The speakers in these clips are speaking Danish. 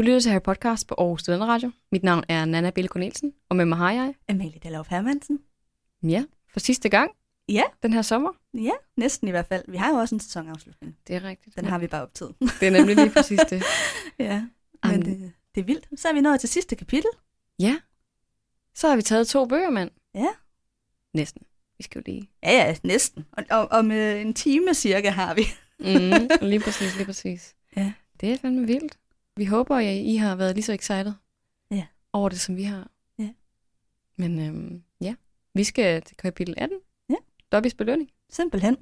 Du lytter til Harry Podcast på Aarhus Radio. Mit navn er Nana Bille Cornelsen, og med mig har jeg, Amalie Dallov Hermansen. ja, for sidste gang Ja, den her sommer. ja, næsten i hvert fald. Vi har jo også en sæsonafslutning. Det er rigtigt. Den har vi bare optaget. Det er nemlig lige præcis det. ja, men Am- det, det er vildt. Så er vi nået til sidste kapitel. Ja. Så har vi taget to bøger, mand. Ja. Næsten. Vi skal jo lige... Ja, ja, næsten. Og, og om øh, en time cirka har vi. Mm, lige præcis, lige præcis. Ja. Det er fandme vildt. Vi håber, at I har været lige så excited Ja. over det, som vi har. Ja. Men øhm, ja, vi skal til kapitel 18. Ja. Dobbys belønning. Simpelthen.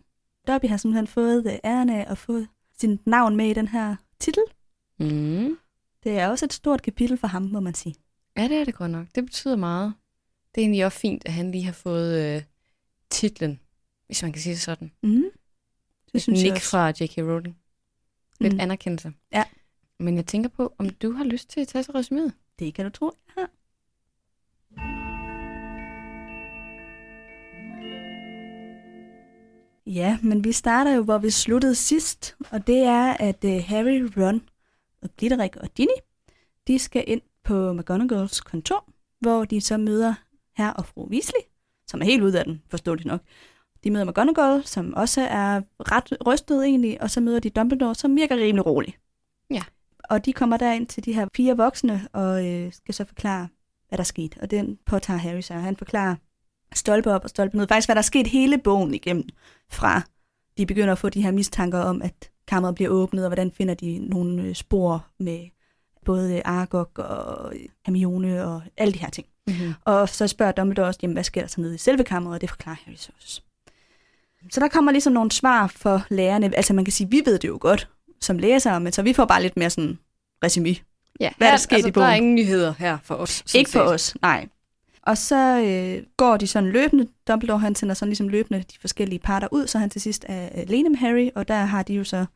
Dobby har simpelthen fået øh, æren af at få sin navn med i den her titel. Mm. Det er også et stort kapitel for ham, må man sige. Ja, det er det godt nok. Det betyder meget. Det er egentlig også fint, at han lige har fået øh, titlen, hvis man kan sige det sådan. Mm. Det synes Nick fra J.K. Rowling. Lidt mm. anerkendelse. Ja. Men jeg tænker på, om du har lyst til at tage så resuméet. Det kan du tro, jeg har. Ja, men vi starter jo, hvor vi sluttede sidst, og det er, at uh, Harry, Ron og Glitterik og Ginny, de skal ind på McGonagalls kontor, hvor de så møder herr og fru Weasley, som er helt ude af den, forståeligt nok. De møder McGonagall, som også er ret rystet egentlig, og så møder de Dumbledore, som virker rimelig rolig. Ja. Og de kommer derind til de her fire voksne, og øh, skal så forklare, hvad der skete. Og den påtager Harry sig. Han forklarer stolpe op og stolpe ned. Faktisk, hvad der er sket hele bogen igennem, fra de begynder at få de her mistanker om, at kammeret bliver åbnet, og hvordan finder de nogle øh, spor med både Argok og øh, Hermione og alle de her ting. Mm-hmm. Og så spørger Dumbledore også, jamen, hvad sker der så nede i selve kammeret, og det forklarer Harry så også. Så der kommer ligesom nogle svar for lærerne. Altså man kan sige, vi ved det jo godt som læsere, men så vi får bare lidt mere sådan resumé. Ja, Hvad er der her- sket altså, i Der er bogen? ingen nyheder her for os. Ikke for set. os, nej. Og så øh, går de sådan løbende. Dumbledore han sender sådan ligesom løbende de forskellige parter ud, så han til sidst er alene med Harry, og der har de jo så,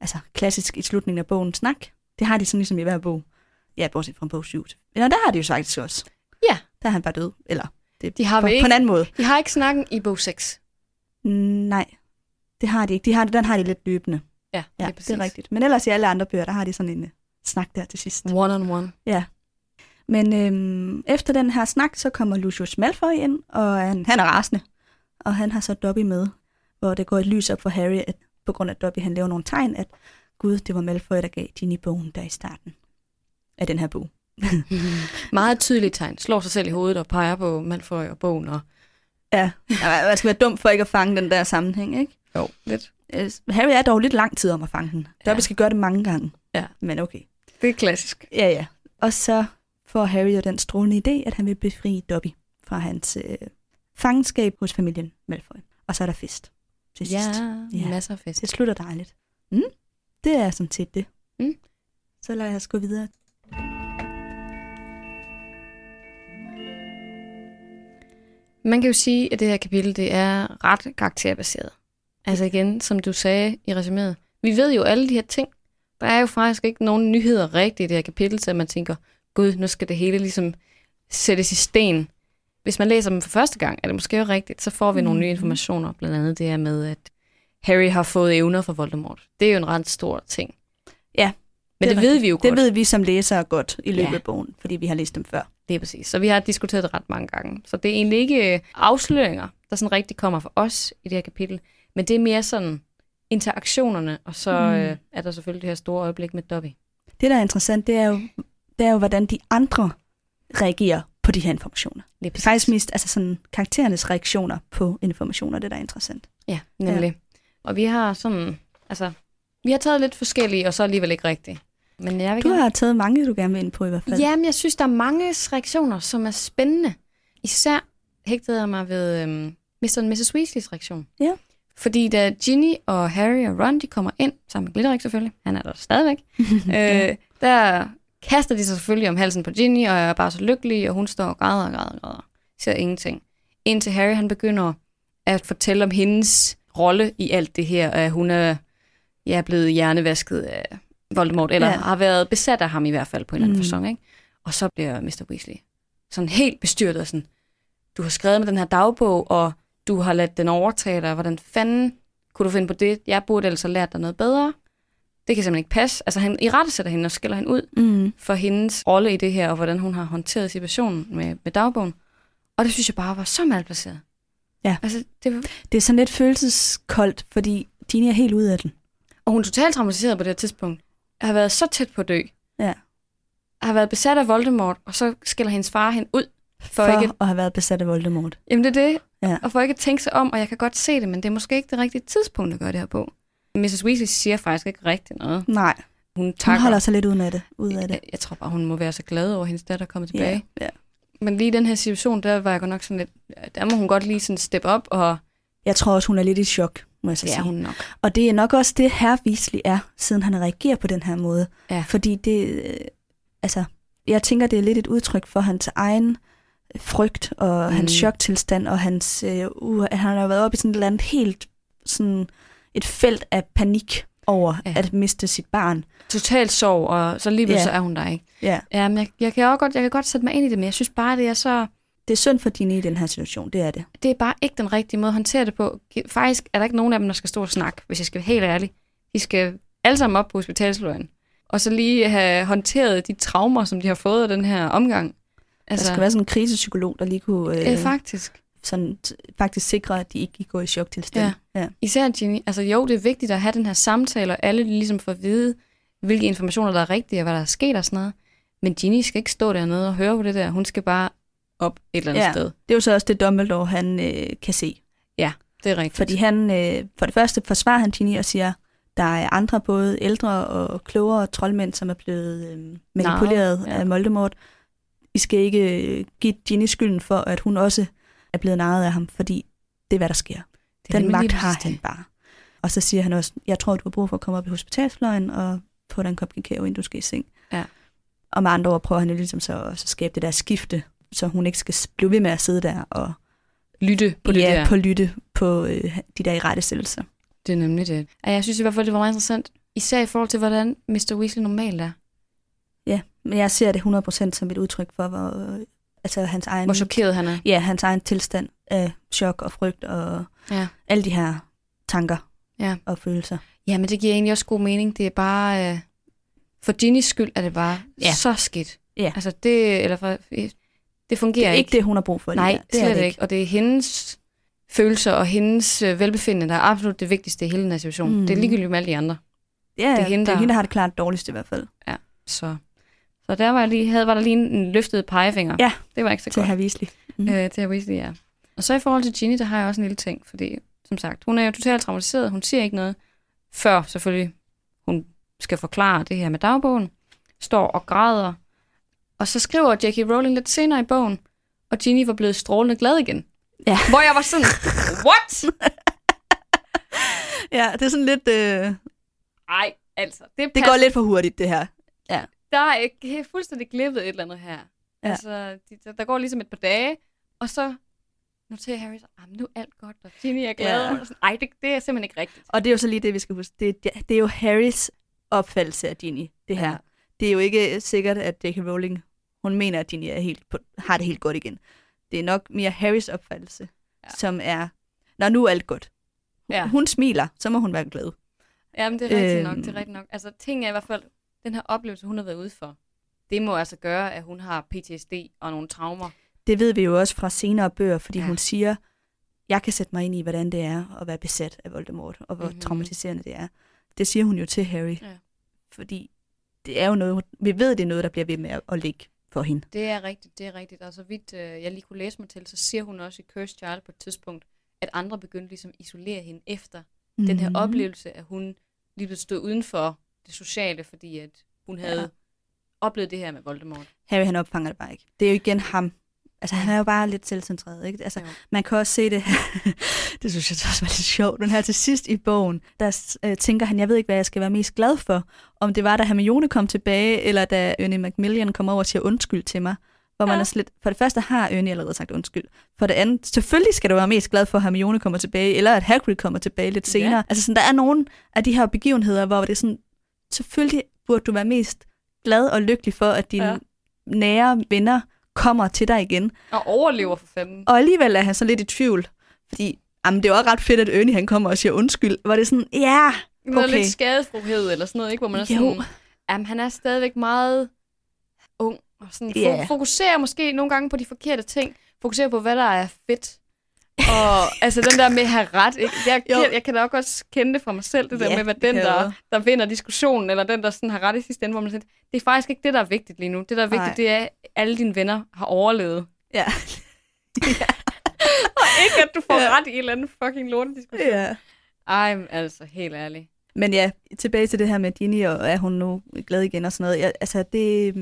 altså klassisk i slutningen af bogen, snak. Det har de sådan ligesom i hver bog. Ja, bortset fra bog 7. Eller der har de jo faktisk også. Ja. Der er han bare død. Eller det, De har på, vel på ikke, en anden måde. de har ikke snakken i bog 6. Mm, Nej, det har de ikke. De har, den har de lidt løbende. Ja, Ja, lige det er rigtigt. Men ellers i alle andre bøger, der har de sådan en uh, snak der til sidst. One on one. Ja. Men øhm, efter den her snak, så kommer Lucius Malfoy ind, og han, han er rasende. Og han har så Dobby med, hvor det går et lys op for Harry, at på grund af Dobby, han laver nogle tegn, at Gud, det var Malfoy, der gav Ginny bogen der i starten af den her bog. Meget tydeligt tegn. Slår sig selv i hovedet og peger på Malfoy og bogen. Og... Ja, Ja, man skal være dum for ikke at fange den der sammenhæng, ikke? Jo, lidt. Øh, Harry er dog lidt lang tid om at fange den. Ja. Dobby skal gøre det mange gange. Ja. Men okay. Det er klassisk. Ja, ja. Og så får Harry jo den strålende idé, at han vil befri Dobby fra hans øh, fangenskab hos familien Malfoy. Og så er der fest til Ja, sidst. Ja. masser af fest. Det slutter dejligt. Mm. Det er sådan set det. Mm. Så lad os gå videre. Man kan jo sige, at det her kapitel det er ret karakterbaseret. Altså igen, som du sagde i resuméet, vi ved jo alle de her ting. Der er jo faktisk ikke nogen nyheder rigtigt i det her kapitel, så man tænker, gud, nu skal det hele ligesom sættes i sten. Hvis man læser dem for første gang, er det måske jo rigtigt, så får vi nogle nye Mhm. informationer, blandt andet det her med, at Harry har fået evner fra Voldemort. Det er jo en ret stor ting. Ja, Men det, det ved rigtigt. vi jo Det godt. ved vi som læsere godt i løbet Ja. af bogen, fordi vi har læst dem før. Det er præcis. Så vi har diskuteret det ret mange gange. Så det er egentlig ikke øh, afsløringer, der sådan rigtig kommer fra os i det her kapitel, men det er mere sådan interaktionerne, og så Mm. øh, er der selvfølgelig det her store øjeblik med Dobby. Det, der er interessant, det er jo, det er jo hvordan de andre reagerer på de her informationer. Lige er faktisk mest altså sådan, karakterernes reaktioner på informationer, det der er interessant. Ja, nemlig. Ja. Og vi har sådan, altså, vi har taget lidt forskellige, og så alligevel ikke rigtigt. Men jeg vil Du gerne- har taget mange, du gerne vil ind på i hvert fald. Jamen, jeg synes, der er mange reaktioner, som er spændende. Især hægtede jeg mig ved øhm, Mr. og Mrs. Weasleys reaktion. Ja. Fordi da Ginny og Harry og Ron, de kommer ind, sammen med Glitterik selvfølgelig, han er der stadigvæk, øh, der kaster de sig selvfølgelig om halsen på Ginny, og er bare så lykkelig, og hun står og græder og græder og græder. Ser ingenting. Indtil Harry, han begynder at fortælle om hendes rolle i alt det her, at hun er ja, blevet hjernevasket af Voldemort, eller Ja. har været besat af ham i hvert fald på en eller anden mm. fasong, ikke? Og så bliver Mr. Weasley sådan helt bestyrtet og sådan, du har skrevet med den her dagbog, og du har ladt den overtage dig. Hvordan fanden kunne du finde på det? Jeg burde have lært dig noget bedre. det kan simpelthen ikke passe. Altså han i rette sætter hende og skiller hende ud Mm. for hendes rolle i det her, og hvordan hun har håndteret situationen med, med dagbogen. Og det synes jeg bare var så malplaceret. Ja. Altså, det var, Det er sådan lidt følelseskoldt, fordi Ginny er helt ude af den. og hun er totalt traumatiseret på det her tidspunkt. Jeg har været så tæt på at dø. Ja. Jeg har været besat af Voldemort, og så skiller hendes far hende ud. For, For, ikke, at have været besat af Voldemort. jamen det er det. Ja. Og for ikke at tænke sig om, og jeg kan godt se det, men det er måske ikke det rigtige tidspunkt at gøre det her på. Mrs. Weasley siger faktisk ikke rigtig noget. Nej, Hun hun takker. holder sig lidt ud af det. Ud af det. Jeg, jeg tror bare, hun må være så glad over, at hendes datter er kommet tilbage. Ja, ja. Men lige i den her situation, der var jeg godt nok sådan lidt, der må hun godt lige sådan steppe op, og Jeg tror også, hun er lidt i chok, må jeg så er sige. hun nok. Og det er nok også det, herr Weasley er, siden han reagerer på den her måde. Ja. Fordi det, øh, altså, jeg tænker, det er lidt et udtryk for hans egen frygt og mm. hans choktilstand, og hans, øh, uh, han har været oppe i sådan et eller andet helt, sådan et felt af panik over Ja. at miste sit barn. Totalt sorg, og så lige Ja. så er hun der ikke. Ja. Ja, men jeg, jeg, kan også godt, jeg kan godt sætte mig ind i det, men jeg synes bare, det er så... Det er synd for Ginny i den her situation, det er det. Det er bare ikke den rigtige måde at håndtere det på. Faktisk er der ikke nogen af dem, der skal stå og snakke, hvis jeg skal være helt ærlig. De skal alle sammen op på hospitalsløjen. Og så lige have håndteret de traumer, som de har fået af den her omgang. Altså, der skal være sådan en krisepsykolog, der lige kunne øh, øh, faktisk. sådan, faktisk sikre, at de ikke gik gå i choktilstand. Ja. ja. Især Ginny, altså jo, det er vigtigt at have den her samtale, og alle ligesom får at vide, hvilke informationer, der er rigtige, og hvad der er sket og sådan noget. Men Ginny skal ikke stå dernede og høre på det der. Hun skal bare op et eller andet Ja. sted. Det er jo så også det, Dumbledore han øh, kan se. Det er rigtigt. Fordi han, øh, for det første forsvarer han Ginny og siger, der er andre både ældre og klogere troldmænd, som er blevet øh, manipuleret ja. ja. af Voldemort. I skal ikke øh, give Ginny skylden for, at hun også er blevet narret af ham, fordi det er, hvad der sker. det Den magt har han bare. Og så siger han også, jeg tror, du har brug for at komme op i hospitalsfløjen og få dig en kop kakao, inden du skal i seng. Ja. Og med andre ord prøver han ligesom så at så skabe det der skifte, så hun ikke skal blive ved med at sidde der og Lytte på det ja, der. på lytte på øh, de der i rettesættelser. Det er nemlig det. Ja, jeg synes i hvert fald, det var meget interessant. Især i forhold til, hvordan Mr. Weasley normalt er. Ja, men jeg ser det 100% som et udtryk for, hvor, øh, altså hans egen, Hvor chokeret han er. ja, hans egen tilstand af chok og frygt og Ja. alle de her tanker Ja. og følelser. ja, men det giver egentlig også god mening. Det er bare... Øh, for Ginnys skyld er det bare Ja. så skidt. Ja. Altså det... Eller for, det fungerer Det er ikke det, hun har brug for. Nej, der. det slet er det ikke. Og det er hendes følelser og hendes øh, velbefindende, der er absolut det vigtigste i hele den her situation. Mm. Det er ligegyldigt med alle de andre. Ja, det er hende, hende, det er der- hende, der har det klart dårligst i hvert fald. Så, så der var, jeg lige, havde, var der lige en, en løftet pegefinger. Ja, Det var ikke så Til godt. herr Weasley. Mm. Øh, til Weasley, ja. Og så i forhold til Ginny, der har jeg også en lille ting, fordi som sagt, hun er jo totalt traumatiseret. Hun siger ikke noget, før selvfølgelig hun skal forklare det her med dagbogen. Står og græder. Og så skriver J.K. Rowling lidt senere i bogen, og Ginny var blevet strålende glad igen. Ja. Hvor jeg var sådan, what? Ja, det er sådan lidt... Øh, Ej, altså, det, det går lidt for hurtigt, det her. Der er ikke fuldstændig glippet et eller andet her. Ja. Altså, de, der, der går ligesom et par dage, og så noterer Harry så, "Ah, men nu er alt godt, og Ginny er glad. Ja. Og sådan, Ej, det, det er simpelthen ikke rigtigt. Og det er jo så lige det, vi skal huske. Det, det, det er jo Harrys opfattelse af Ginny, det her. Ja. Det er jo ikke sikkert, at J.K. Rowling, hun mener, at Ginny er helt på, har det helt godt igen. Det er nok mere Harrys opfattelse, Ja. som er, når nu er alt godt. Ja. Hun smiler, så må hun være glad. Jamen, det er rigtigt nok, Øhm. det er rigtigt nok. Altså, ting er i hvert fald, den her oplevelse, hun har været ude for, det må altså gøre, at hun har PTSD og nogle traumer. Det ved vi jo også fra senere bøger, fordi Ja. hun siger, jeg kan sætte mig ind i, hvordan det er at være besat af Voldemort, og hvor Mhm. mm-hmm. traumatiserende det er. Det siger hun jo til Harry, Ja. fordi det er jo noget, vi ved, det er noget, der bliver ved med at, ligge for hende. Det er rigtigt, det er rigtigt. Og så vidt øh, jeg lige kunne læse mig til, så siger hun også i Cursed Child på et tidspunkt, at andre begyndte ligesom at isolere hende efter mm. den her Mhm. oplevelse, at hun lige blev stået uden for det sociale, fordi at hun havde Ja. oplevet det her med Voldemort. Harry, han opfanger det bare ikke. Det er jo igen ham. Altså, han er jo bare lidt selvcentreret, ikke? Altså, Jo. man kan også se det det synes jeg også var lidt sjovt. Den her til sidst i bogen, der øh, tænker han, jeg ved ikke, hvad jeg skal være mest glad for. Om det var, da Hermione kom tilbage, eller da Ernie Macmillan kom over og siger undskyld til mig. Hvor man Ja. er slet, for det første har Ernie allerede sagt undskyld. For det andet, selvfølgelig skal du være mest glad for, at Hermione kommer tilbage, eller at Hagrid kommer tilbage lidt Ja. senere. Altså sådan, der er nogle af de her begivenheder, hvor det er sådan, selvfølgelig burde du være mest glad og lykkelig for, at dine Ja. nære venner kommer til dig igen. Og overlever for fanden. Og alligevel er han så lidt i tvivl, fordi jamen, det er jo også ret fedt, at Ernie han kommer og siger undskyld. Var det sådan, ja, Noget Okay. lidt skadefrohed eller sådan noget, ikke? Hvor man er Jo. sådan, jamen han er stadigvæk meget ung, og sådan yeah. fokuserer måske nogle gange på de forkerte ting, fokuserer på, hvad der er fedt. Og altså den der med at have ret, ikke? Jeg, jeg, jeg kan da også kende det fra mig selv, det der Ja, med, hvad den, jeg der, der vinder diskussionen, eller den, der sådan har ret i sidste ende, hvor man siger, det er faktisk ikke det, der er vigtigt lige nu. Det, der er vigtigt, Nej. det er, at alle dine venner har overlevet. Ja. Og ikke, at du får Ja. ret i en eller anden fucking lortediskussion. ja. Ej, altså, helt ærligt. Men ja, tilbage til det her med Ginny, og er hun nu glad igen og sådan noget. Ja, altså, det,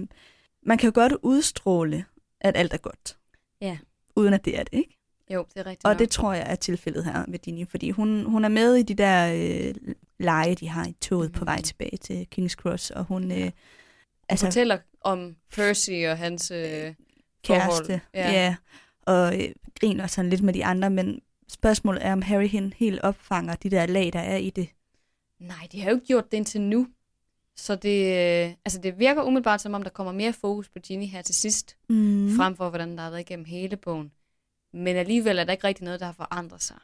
man kan jo godt udstråle, at alt er godt. Ja. Uden at det er det, ikke? Jo, det er rigtigt Og nok. det tror jeg er tilfældet her med Ginny, fordi hun, hun er med i de der øh, lege, de har i toget på vej Mhm. tilbage til King's Cross, og hun øh, Altså, fortæller om Percy og hans øh, kæreste, forhold. ja. Ja. og øh, griner sådan lidt med de andre, men spørgsmålet er, om Harry hende helt opfanger de der lag, der er i det. Nej, de har jo ikke gjort det indtil nu. Så det, øh, altså det virker umiddelbart, som om der kommer mere fokus på Ginny her til sidst, Mm. mm. frem for hvordan der har været igennem hele bogen. Men alligevel er der ikke rigtig noget, der har forandret sig,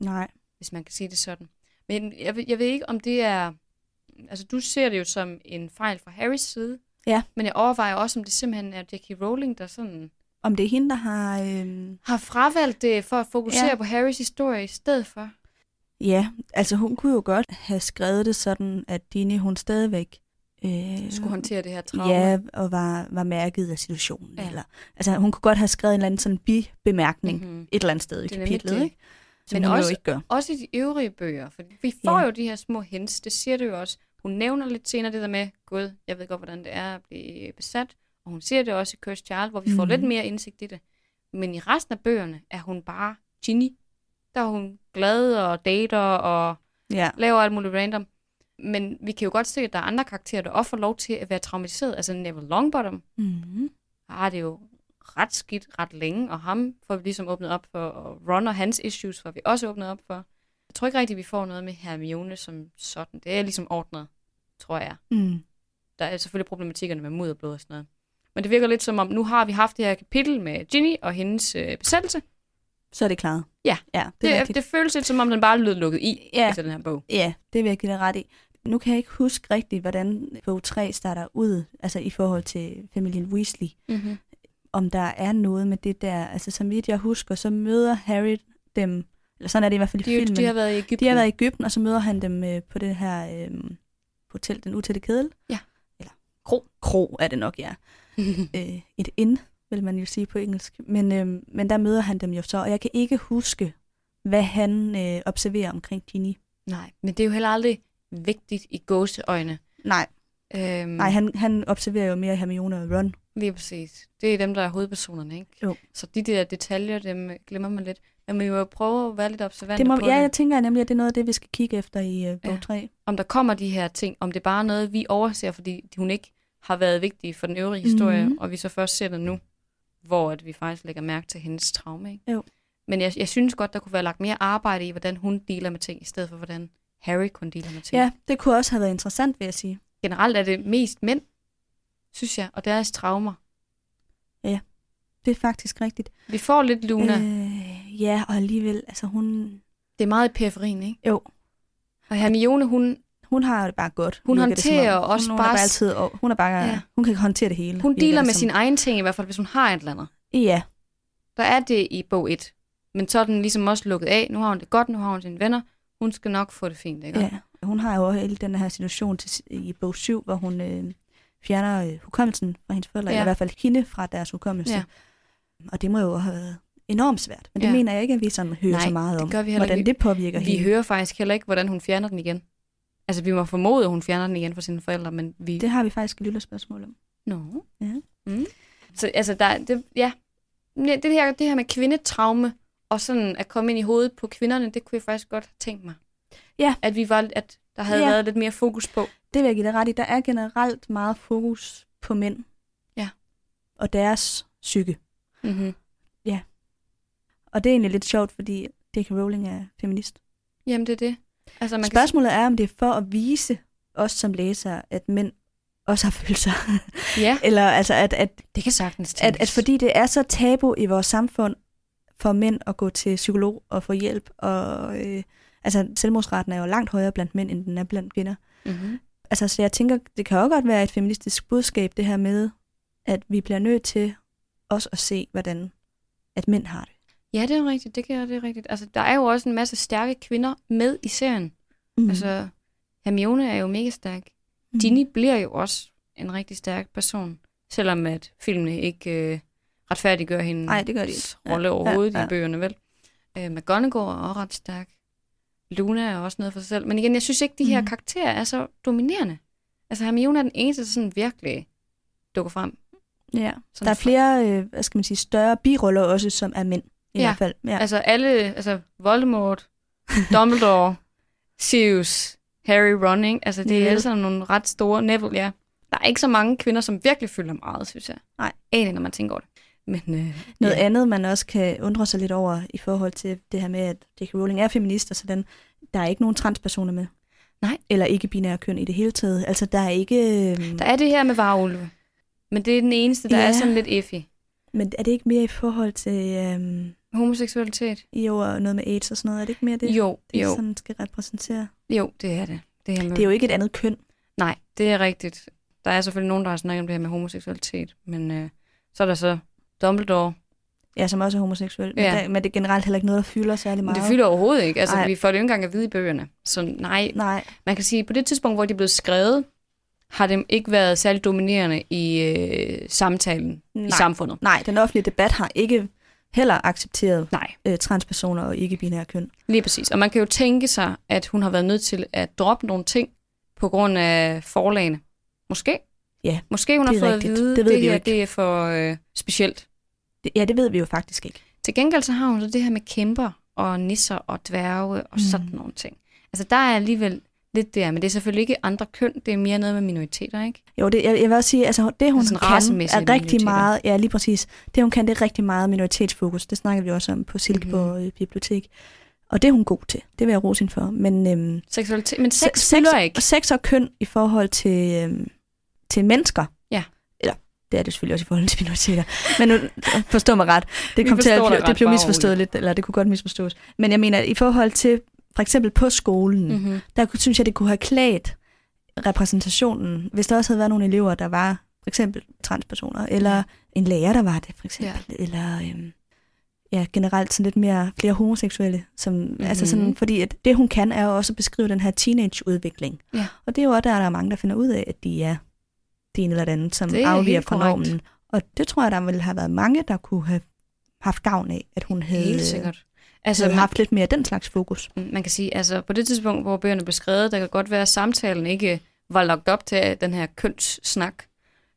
Nej. hvis man kan sige det sådan. Men jeg, jeg ved ikke, om det er... Altså, du ser det jo som en fejl fra Harrys side. Ja. Men jeg overvejer også, om det simpelthen er J.K. Rowling, der sådan Om det er hende, der har... Øh, har fravalgt det for at fokusere ja. på Harrys historie i stedet for. Ja, altså hun kunne jo godt have skrevet det sådan, at Dini hun stadigvæk øh, Skulle håndtere det her traume. Ja, og var, var mærket af situationen. Ja. Eller, altså hun kunne godt have skrevet en eller anden sådan bibemærkning mm-hmm. Mm-hmm. et eller andet sted i kapitlet, det. ikke? Som Men hun også- jo ikke gør. Også i de øvrige bøger, for vi får Ja. jo de her små hints, det siger det jo også. Hun nævner lidt senere det der med, gud, jeg ved godt, hvordan det er at blive besat, og hun siger det også i Cursed Child, hvor vi mm. får Mhm. lidt mere indsigt i det. Men i resten af bøgerne er hun bare Ginny. Der er hun glad og dater og Ja. laver alt muligt random. Men vi kan jo godt se, at der er andre karakterer, der også får lov til at være traumatiseret. Altså Neville Longbottom Mm-hmm. har det jo ret skidt ret længe, og ham får vi ligesom åbnet op for, og Ron og hans issues får vi også åbnet op for. Jeg tror ikke rigtigt, vi får noget med Hermione som sådan. Det er ligesom ordnet, tror jeg. Mm. Der er selvfølgelig problematikkerne med mudderblod og sådan noget. Men det virker lidt som om, nu har vi haft det her kapitel med Ginny og hendes øh, besættelse. Så er det klaret. Ja. ja det, Det, rigtigt. det føles lidt som om, den bare lød lukket i Ja. efter den her bog. Ja, det vil jeg give dig ret i. Nu kan jeg ikke huske rigtigt, hvordan bog 3 starter ud, altså i forhold til familien Weasley. Mm-hmm. Om der er noget med det der, altså som vidt jeg husker, så møder Harry dem, eller sådan er det i hvert fald i De, filmen. de har været i Ægypten. De har været i Ægypten, og så møder han dem øh, på det her øh, hotel, den utætte kedel. Ja. Eller kro. Kro er det nok, ja. øh, et inn, vil man jo sige på engelsk. Men, øh, men der møder han dem jo så, og jeg kan ikke huske, hvad han øh, observerer omkring Ginny. Nej, men det er jo heller aldrig vigtigt i gåseøjne. Nej, Øhm, nej han, han observerer jo mere Hermione og Ron. Lige præcis. Det er dem, der er hovedpersonerne, ikke? Jo. Så de der detaljer, dem glemmer man lidt. Men vi må jo prøve at være lidt observante Det må, på ja, det. jeg tænker nemlig, at det er noget af det, vi skal kigge efter i øh, bog Ja. 3. Om der kommer de her ting, om det bare er noget, vi overser, fordi hun ikke har været vigtig for den øvrige historie, Mhm. og vi så først ser det nu, hvor at vi faktisk lægger mærke til hendes traume, ikke? Jo. Men jeg, jeg synes godt, der kunne være lagt mere arbejde i, hvordan hun dealer med ting, i stedet for, hvordan Harry kun dealer med ting. Ja, det kunne også have været interessant, vil jeg sige. Generelt er det mest mænd, synes jeg, og deres traumer. Det er faktisk rigtigt. Vi får lidt Luna. Øh. Øh, ja, og alligevel, altså hun, Det er meget i periferien, ikke? Jo. Og Hermione, hun, hun har det bare godt. Hun virker det håndterer også hun, bare- Hun er bare altid, og hun er bare, ja. Hun kan håndtere det hele. hun dealer det med sine egne ting, i hvert fald hvis hun har et eller andet. Ja, Der er det i bog 1. Men så er den ligesom også lukket af. Nu har hun det godt, nu har hun sine venner. Hun skal nok få det fint, ikke? ja. Hun har jo hele den her situation til, i bog 7, hvor hun øh, fjerner øh, hukommelsen fra hendes forældre, ja. Eller i hvert fald hende fra deres hukommelse. Ja. Og det må jo have været enormt svært. Men det Ja. mener jeg ikke, at vi sådan hører Nej, så meget det om, gør vi hvordan ikke. det påvirker Vi hende. hører faktisk heller ikke, hvordan hun fjerner den igen. Altså, vi må formode, at hun fjerner den igen fra sine forældre, men vi... Det har vi faktisk et lille spørgsmål om. Nå. Ja. Mm. Så altså, der, det, ja. Ja, det her, det her med kvindetraume, og sådan at komme ind i hovedet på kvinderne, det kunne jeg faktisk godt have tænkt mig. Ja. At, vi var, at der havde Ja. været lidt mere fokus på. Det vil jeg give dig ret i. Der er generelt meget fokus på mænd. Ja. Og deres psyke. Mm-hmm. Og det er egentlig lidt sjovt, fordi J.K. Rowling er feminist. Jamen, det er det. Altså, man Spørgsmålet er, om det er for at vise os som læsere, at mænd også har følelser. Kan, ja, Eller altså, at, at, det kan sagtens at, at fordi det er så tabu i vores samfund for mænd at gå til psykolog og få hjælp, og øh, Altså, selvmordsraten er jo langt højere blandt mænd, end den er blandt kvinder. Mm-hmm. Altså, så jeg tænker, det kan jo godt være et feministisk budskab, det her med, at vi bliver nødt til også at se, hvordan at mænd har det. Ja, det er rigtigt. Det, kan, det er rigtigt. Altså, der er jo også en masse stærke kvinder med i serien. Mm. Altså, Hermione er jo mega stærk. Mm. Ginny bliver jo også en rigtig stærk person, selvom at filmene ikke øh, retfærdiggør hende Nej, det gør de ikke. rolle Ja, overhovedet ja, ja. i bøgerne, vel? Øh, McGonagall er også ret stærk. Luna er også noget for sig selv. Men igen, jeg synes ikke, de her Mm. karakterer er så dominerende. Altså, Hermione er den eneste, der sådan virkelig dukker frem. Ja, Sådan der er flere, øh, hvad skal man sige, større biroller også, som er mænd. I Ja, hvert fald. Ja. Altså alle, altså Voldemort, Dumbledore, Sirius, Harry, Ron, ikke? Altså det er Neville. alle sammen nogle ret store, Neville, ja. Der er ikke så mange kvinder, som virkelig fylder meget, synes jeg. Nej. Egentlig, når man tænker over det. Men øh, Noget ja. andet, man også kan undre sig lidt over i forhold til det her med, at J.K. Rowling er feminist, så den, der er ikke nogen transpersoner med. Nej. Eller ikke-binære køn i det hele taget. Altså, der er ikke... øhm, Der er det her med varulve. Men det er den eneste, der Ja. er sådan lidt effig. Men er det ikke mere i forhold til øhm, Homoseksualitet? jo, og noget med AIDS og sådan noget? Er det ikke mere det, Jo, det jo, sådan skal repræsentere? jo, det er det. Det, her med, Det er jo ikke et andet køn. Nej, det er rigtigt. Der er selvfølgelig nogen, der har snakket om det her med homoseksualitet. Men øh, så er der så Dumbledore. Ja, som også er homoseksuel. Men, Ja. der, men det er generelt heller ikke noget, der fylder særlig meget. Det fylder overhovedet ikke. Altså, Nej. vi får det jo ikke engang at vide i bøgerne. Så nej, Nej, Man kan sige, at på det tidspunkt, hvor de er blevet skrevet, har det ikke været særlig dominerende i øh, samtalen Nej. i samfundet. nej, den offentlige debat har ikke heller accepteret Nej, øh, transpersoner og ikke-binære køn. lige præcis. Og man kan jo tænke sig, at hun har været nødt til at droppe nogle ting på grund af forlagene. Måske. Ja, Måske hun har det fået rigtigt. at vide, Det ved det vi her ikke. det er for øh, specielt. Det, ja, det ved vi jo faktisk ikke. Til gengæld så har hun så det her med kæmper og nisser og dværge og Mm. sådan nogle ting. Altså der er alligevel lidt der, men det er selvfølgelig ikke andre køn, det er mere noget med minoriteter, ikke? Jo, det, jeg, jeg vil også sige, altså det hun kan, er rigtig meget, ja lige præcis, det hun kan, det er rigtig meget minoritetsfokus. Det snakker vi også om på Silkeborg Mhm. mm. Bibliotek. Og det er hun god til. Det vil jeg rose hende for. Men øhm, Seksualitet, men sex se- fylder ikke. sex og køn i forhold til, øhm, til mennesker. Ja. Eller, det er det selvfølgelig også i forhold til minoriteter. Men nu, forstå mig ret. Det, kom til at, det blev misforstået lidt, eller det kunne godt misforstås. Men jeg mener, i forhold til for eksempel på skolen, mm. Mm-hmm. der synes jeg, det kunne have klædt repræsentationen, hvis der også havde været nogle elever, der var for eksempel transpersoner, eller en lærer, der var det, for eksempel, ja. eller øhm, ja, generelt sådan lidt mere flere homoseksuelle, som, mm-hmm. altså sådan, fordi at det, hun kan, er jo også at beskrive den her teenageudvikling. Ja. Og det er jo også der, der er mange, der finder ud af, at de er det ene eller det andet, som Det er afviger fra korrekt. normen. Og det tror jeg, der ville have været mange, der kunne have haft gavn af, at hun havde. Altså, man, haft lidt mere den slags fokus. man kan sige, altså på det tidspunkt, hvor bøgerne blev skrevet, der kan godt være, at samtalen ikke var lagt op til den her kønssnak,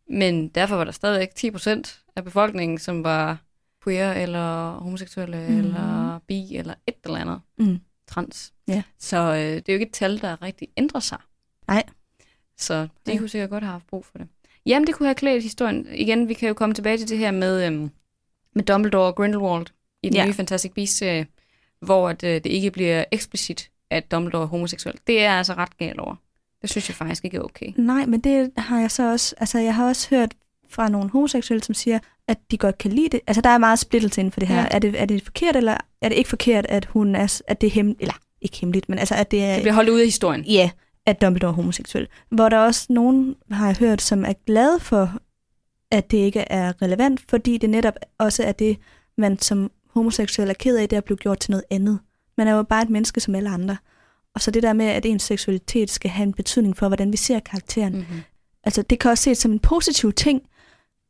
men derfor var der stadigvæk 10 procent af befolkningen, som var queer, eller homoseksuelle, mm. eller bi, eller et eller andet Mm. trans. Ja. Så øh, det er jo ikke et tal, der rigtig ændrer sig. Nej. Så de Nej. kunne sikkert godt have haft brug for det. Jamen, det kunne have klædt historien. Igen, vi kan jo komme tilbage til det her med, øhm, med Dumbledore og Grindelwald i den Ja. nye Fantastic Beasts-serie, hvor at, øh, det ikke bliver eksplicit, at Dumbledore er homoseksuel. Det er altså ret galt over. Det synes jeg faktisk ikke er okay. Nej, men det har jeg så også, altså jeg har også hørt fra nogle homoseksuelle, som siger, at de godt kan lide det. Altså der er meget splittelse inden for det her. Ja. Ja. Er, det, er det forkert, eller er det ikke forkert, at hun er, at det er hemmeligt, eller ikke hemmeligt, men altså at det er, Det bliver holdt ud af historien. ja, at Dumbledore er homoseksuel. Hvor der også nogen, har jeg hørt, som er glade for, at det ikke er relevant, fordi det netop også er det, man som homoseksuel er ked af, det er at blive gjort til noget andet. Man er jo bare et menneske som alle andre. Og så det der med, at ens seksualitet skal have en betydning for, hvordan vi ser karakteren, Mm-hmm. altså det kan også ses som en positiv ting,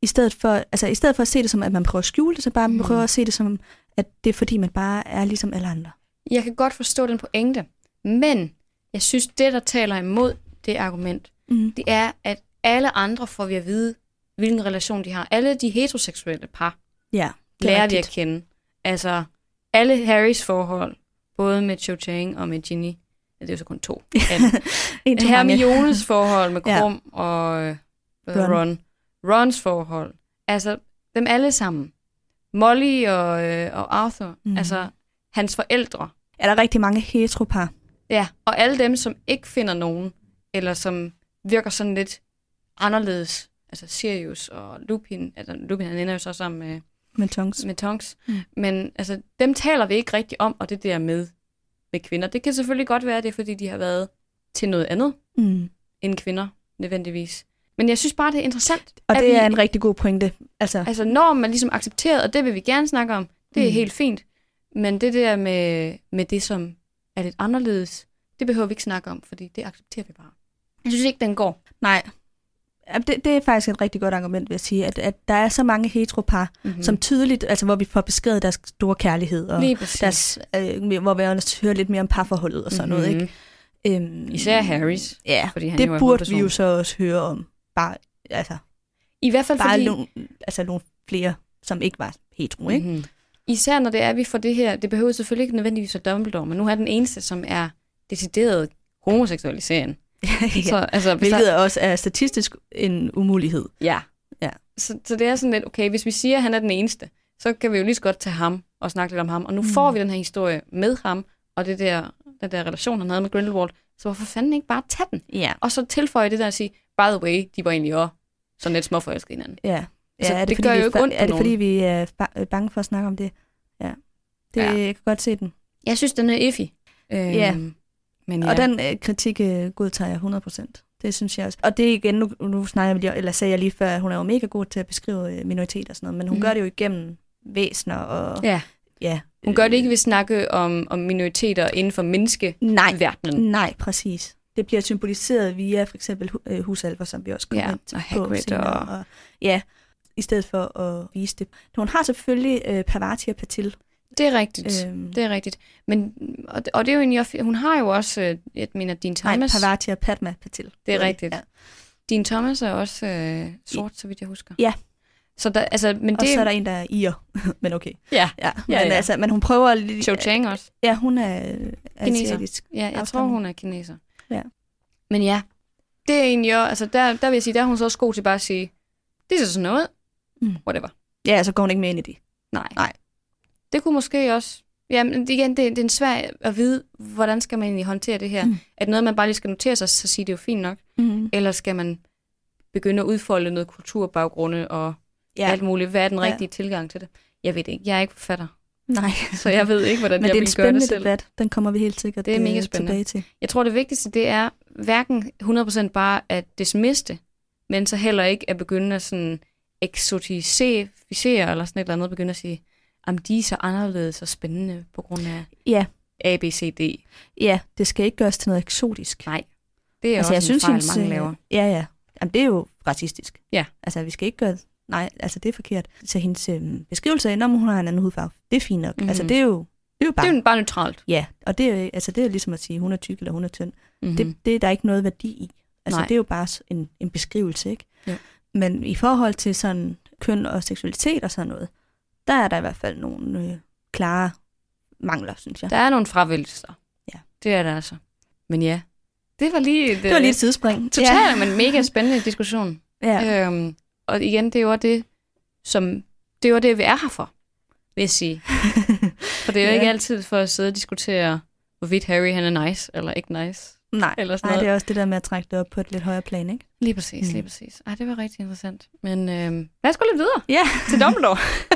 i stedet for, altså i stedet for at se det som, at man prøver at skjule det, så bare mm. prøver at se det som, at det er fordi, man bare er ligesom alle andre. Jeg kan godt forstå den pointe, men jeg synes, det, der taler imod det argument, Mm. det er, at alle andre får vi at vide, hvilken relation de har. Alle de heteroseksuelle par Ja, er lærer vi at rigtigt. kende. Altså, alle Harrys forhold, både med Cho Chang og med Ginny, ja, det er jo så kun to. En. Hermiones forhold med. Krum ja. og Ron. Ron. Ron. Rons forhold. Altså, dem alle sammen. Molly og, øh, og Arthur. Mm. Altså, hans forældre. Er der rigtig mange heteropar? Ja, og alle dem, som ikke finder nogen, eller som virker sådan lidt anderledes. Altså Sirius og Lupin. Altså, Lupin han ender jo så sammen med, Med tongs. med Tonks. Mm. Men altså, dem taler vi ikke rigtig om, og det der med, med kvinder. Det kan selvfølgelig godt være, at det er, fordi de har været til noget andet Mm. end kvinder, nødvendigvis. Men jeg synes bare, det er interessant. Og det vi, er en rigtig god pointe. Altså, Altså, når man ligesom accepterer, og det vil vi gerne snakke om, det er Mm. helt fint. Men det der med, med det, som er lidt anderledes, det behøver vi ikke snakke om, fordi det accepterer vi bare. Jeg synes ikke, den går. nej. Det, det er faktisk et rigtig godt argument, vil jeg sige, at, at der er så mange heteropar, Mm-hmm. mm. som tydeligt, altså hvor vi får beskrevet deres store kærlighed, og deres, øh, hvor vi også hører lidt mere om parforholdet og sådan mm-hmm. noget. Ikke? Øhm, Især Harrys, Ja, fordi han det jo burde vi jo så også høre om. Bare, altså, I hvert fald bare fordi... nogle, altså nogle flere, som ikke var hetero, ikke? Mm-hmm. Især når det er, at vi får det her, det behøver selvfølgelig ikke nødvendigvis være Dumbledore, men nu er den eneste, som er decideret homoseksualisering. Ja. Så, altså, hvis Hvilket der, også er statistisk en umulighed. ja. Ja. Så, så det er sådan lidt, okay, hvis vi siger, at han er den eneste, så kan vi jo lige så godt tage ham og snakke lidt om ham. Og nu Mm. får vi den her historie med ham, og det der, den der relation, han havde med Grindelwald. Så hvorfor fanden ikke bare tage den? Ja. Og så tilføje det der og sige, by the way, de var egentlig også sådan lidt småforelskede hinanden. Ja. Altså, ja er det fordi, gør jo ikke ondt Er det nogen. fordi, vi er øh, bange for at snakke om det? Ja. Det, Ja. Jeg kan godt se den. Jeg synes, den er iffy. Øhm, Ja. Men Ja. Og den øh, kritik øh, godtager jeg 100%. Det synes jeg også. Og det er igen, nu, nu snakker jeg, lige- eller sagde jeg lige før, at hun er jo mega god til at beskrive øh, minoriteter og sådan noget, men hun mm. gør det jo igennem væsner og... ja. ja. Hun gør det ikke ved at snakke om, om minoriteter inden for menneskeverdenen. Nej, nej, præcis. Det bliver symboliseret via for eksempel øh, husalver, som vi også kommer Ja, ind og på Hagrid senere. og- og... Ja, i stedet for at vise det. Hun har selvfølgelig øh, Parvati og Patil. Det er rigtigt. Øhm, Det er rigtigt. Men, og, det- og det er jo egentlig hun har jo også, øh, jeg mener, din nej, Thomas, Parvati og Padma Patil. Det er rigtigt. Ja. din Thomas er også øh, sort, så vidt jeg husker. Ja. Så der, altså, men Og det så er der en, der er ir. men okay. Ja, Ja, men, ja, ja. Altså, men hun prøver lige... Cho Chang også. Ja, hun er Kineser. asiatisk. Ja, jeg tror, afstamning. hun er kineser. Ja. Men ja, det er egentlig også, altså der, der vil jeg sige, der er hun så også god til bare at sige, det er så sådan noget, Mm. whatever. Ja, så går hun ikke med ind i det. Nej. Nej. Det kunne måske også... Ja, men igen, det, det er en svær at vide, hvordan skal man egentlig håndtere det her. Mm. Er det noget, man bare lige skal notere sig, så sige, det er jo fint nok? Mm. Eller skal man begynde at udfolde noget kulturbaggrunde og ja. Ja, alt muligt? Hvad er den Ja. rigtige tilgang til det? Jeg ved det ikke. Jeg er ikke forfatter, nej. så jeg ved ikke, hvordan Men jeg det er en vil gøre det spændende selv. debat. Den kommer vi helt sikkert Det er mega øh, spændende. tilbage til. Jeg tror, det vigtigste, det er hverken 100% bare at dismiste, men så heller ikke at begynde at sådan eksotisere eller sådan et eller andet, begynde at sige, om de er så anderledes og spændende på grund af Ja, A, B, C, D. ja, det skal ikke gøres til noget eksotisk. Nej, det er altså, også en fejl, mange øh, laver. Ja, ja. Jamen, det er jo racistisk. Ja. Altså, vi skal ikke gøre... Nej, altså, det er forkert. Så hendes øh, beskrivelse af, når hun har en anden hudfarve, det er fint nok. Mhm. Mm. Altså, det er jo, det er jo bare... Det er bare neutralt. Ja, og det er, altså, det er ligesom at sige, hun er tyk eller hun er tynd. Mm-hmm. Mm. Det, det er der ikke noget værdi i. Altså, Nej. det er jo bare en, en beskrivelse, ikke? Ja. Men i forhold til sådan køn og seksualitet og sådan noget, der er der i hvert fald nogle øh, klare mangler, synes jeg. Der er nogle fravælgelser. Ja. Det er der altså. Men ja, det var lige et, Det var lige et sidespring. totalt, men mega spændende diskussion. Ja. ja. Øhm, og igen, det er jo det, som, det er jo det, vi er her for, vil jeg sige. For det er jo Ja. ikke altid for at sidde og diskutere, hvorvidt Harry han er nice eller ikke nice. Nej, Eller sådan nej, noget. det er også det der med at trække det op på et lidt højere plan, ikke? Lige præcis, Mm. lige præcis. Ej, det var rigtig interessant. Men øhm, lad os gå lidt videre Ja. til Dumbledore.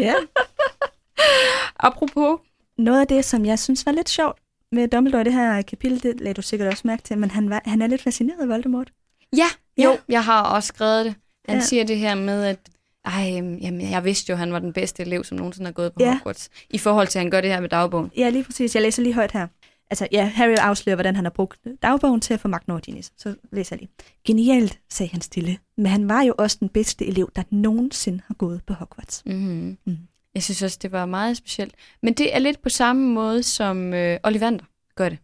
ja. Apropos, Noget af det, som jeg synes var lidt sjovt med Dumbledore det her kapitel, det lagde du sikkert også mærke til, men han, var, han er lidt fascineret af Voldemort. ja, jo, Ja. jeg har også skrevet det. Han Ja. siger det her med, at ej, jamen, jeg vidste jo, at han var den bedste elev, som nogensinde har gået på Ja. Hogwarts. I forhold til, at han gør det her med dagbogen. Ja, lige præcis. Jeg læser lige højt her. Altså, ja, Harry afslører, hvordan han har brugt dagbogen til at få magt over Ginny. Så læser jeg lige. Genialt, sagde han stille. Men han var jo også den bedste elev, der nogensinde har gået på Hogwarts. Mm-hmm. Mm. Jeg synes også, det var meget specielt. Men det er lidt på samme måde, som øh, Ollivander gør det.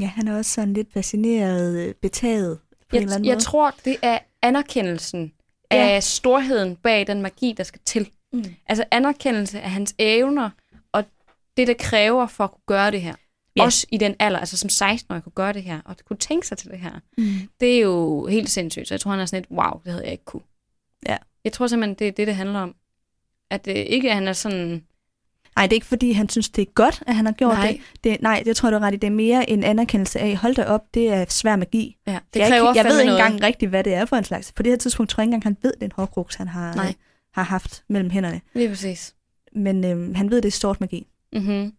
Ja, han er også sådan lidt fascineret, øh, betaget på en eller Jeg, anden jeg måde. tror, det er anerkendelsen Ja. af storheden bag den magi, der skal til. Mm. Altså anerkendelse af hans evner, og det, der kræver for at kunne gøre det her. Ja. Også i den alder, altså som 16-årig kunne gøre det her, og kunne tænke sig til det her. Mm. Det er jo helt sindssygt, så jeg tror, han er sådan lidt, wow, det havde jeg ikke kunne. Ja. Jeg tror simpelthen, det er det, det handler om. At det ikke, at han er sådan... Nej, det er ikke fordi, han synes, det er godt, at han har gjort Nej. det. det. Nej, det tror jeg, du er ret i. Det er mere en anerkendelse af, hold da op, det er svær magi. Ja, det jeg, kræver ikke, jeg ved ikke engang rigtigt, hvad det er for en slags. På det her tidspunkt tror jeg ikke engang, han ved, den hårdkruks, han har, Nej. har haft mellem hænderne. Lige præcis. Men øhm, han ved, det er stort magi Mm-hmm.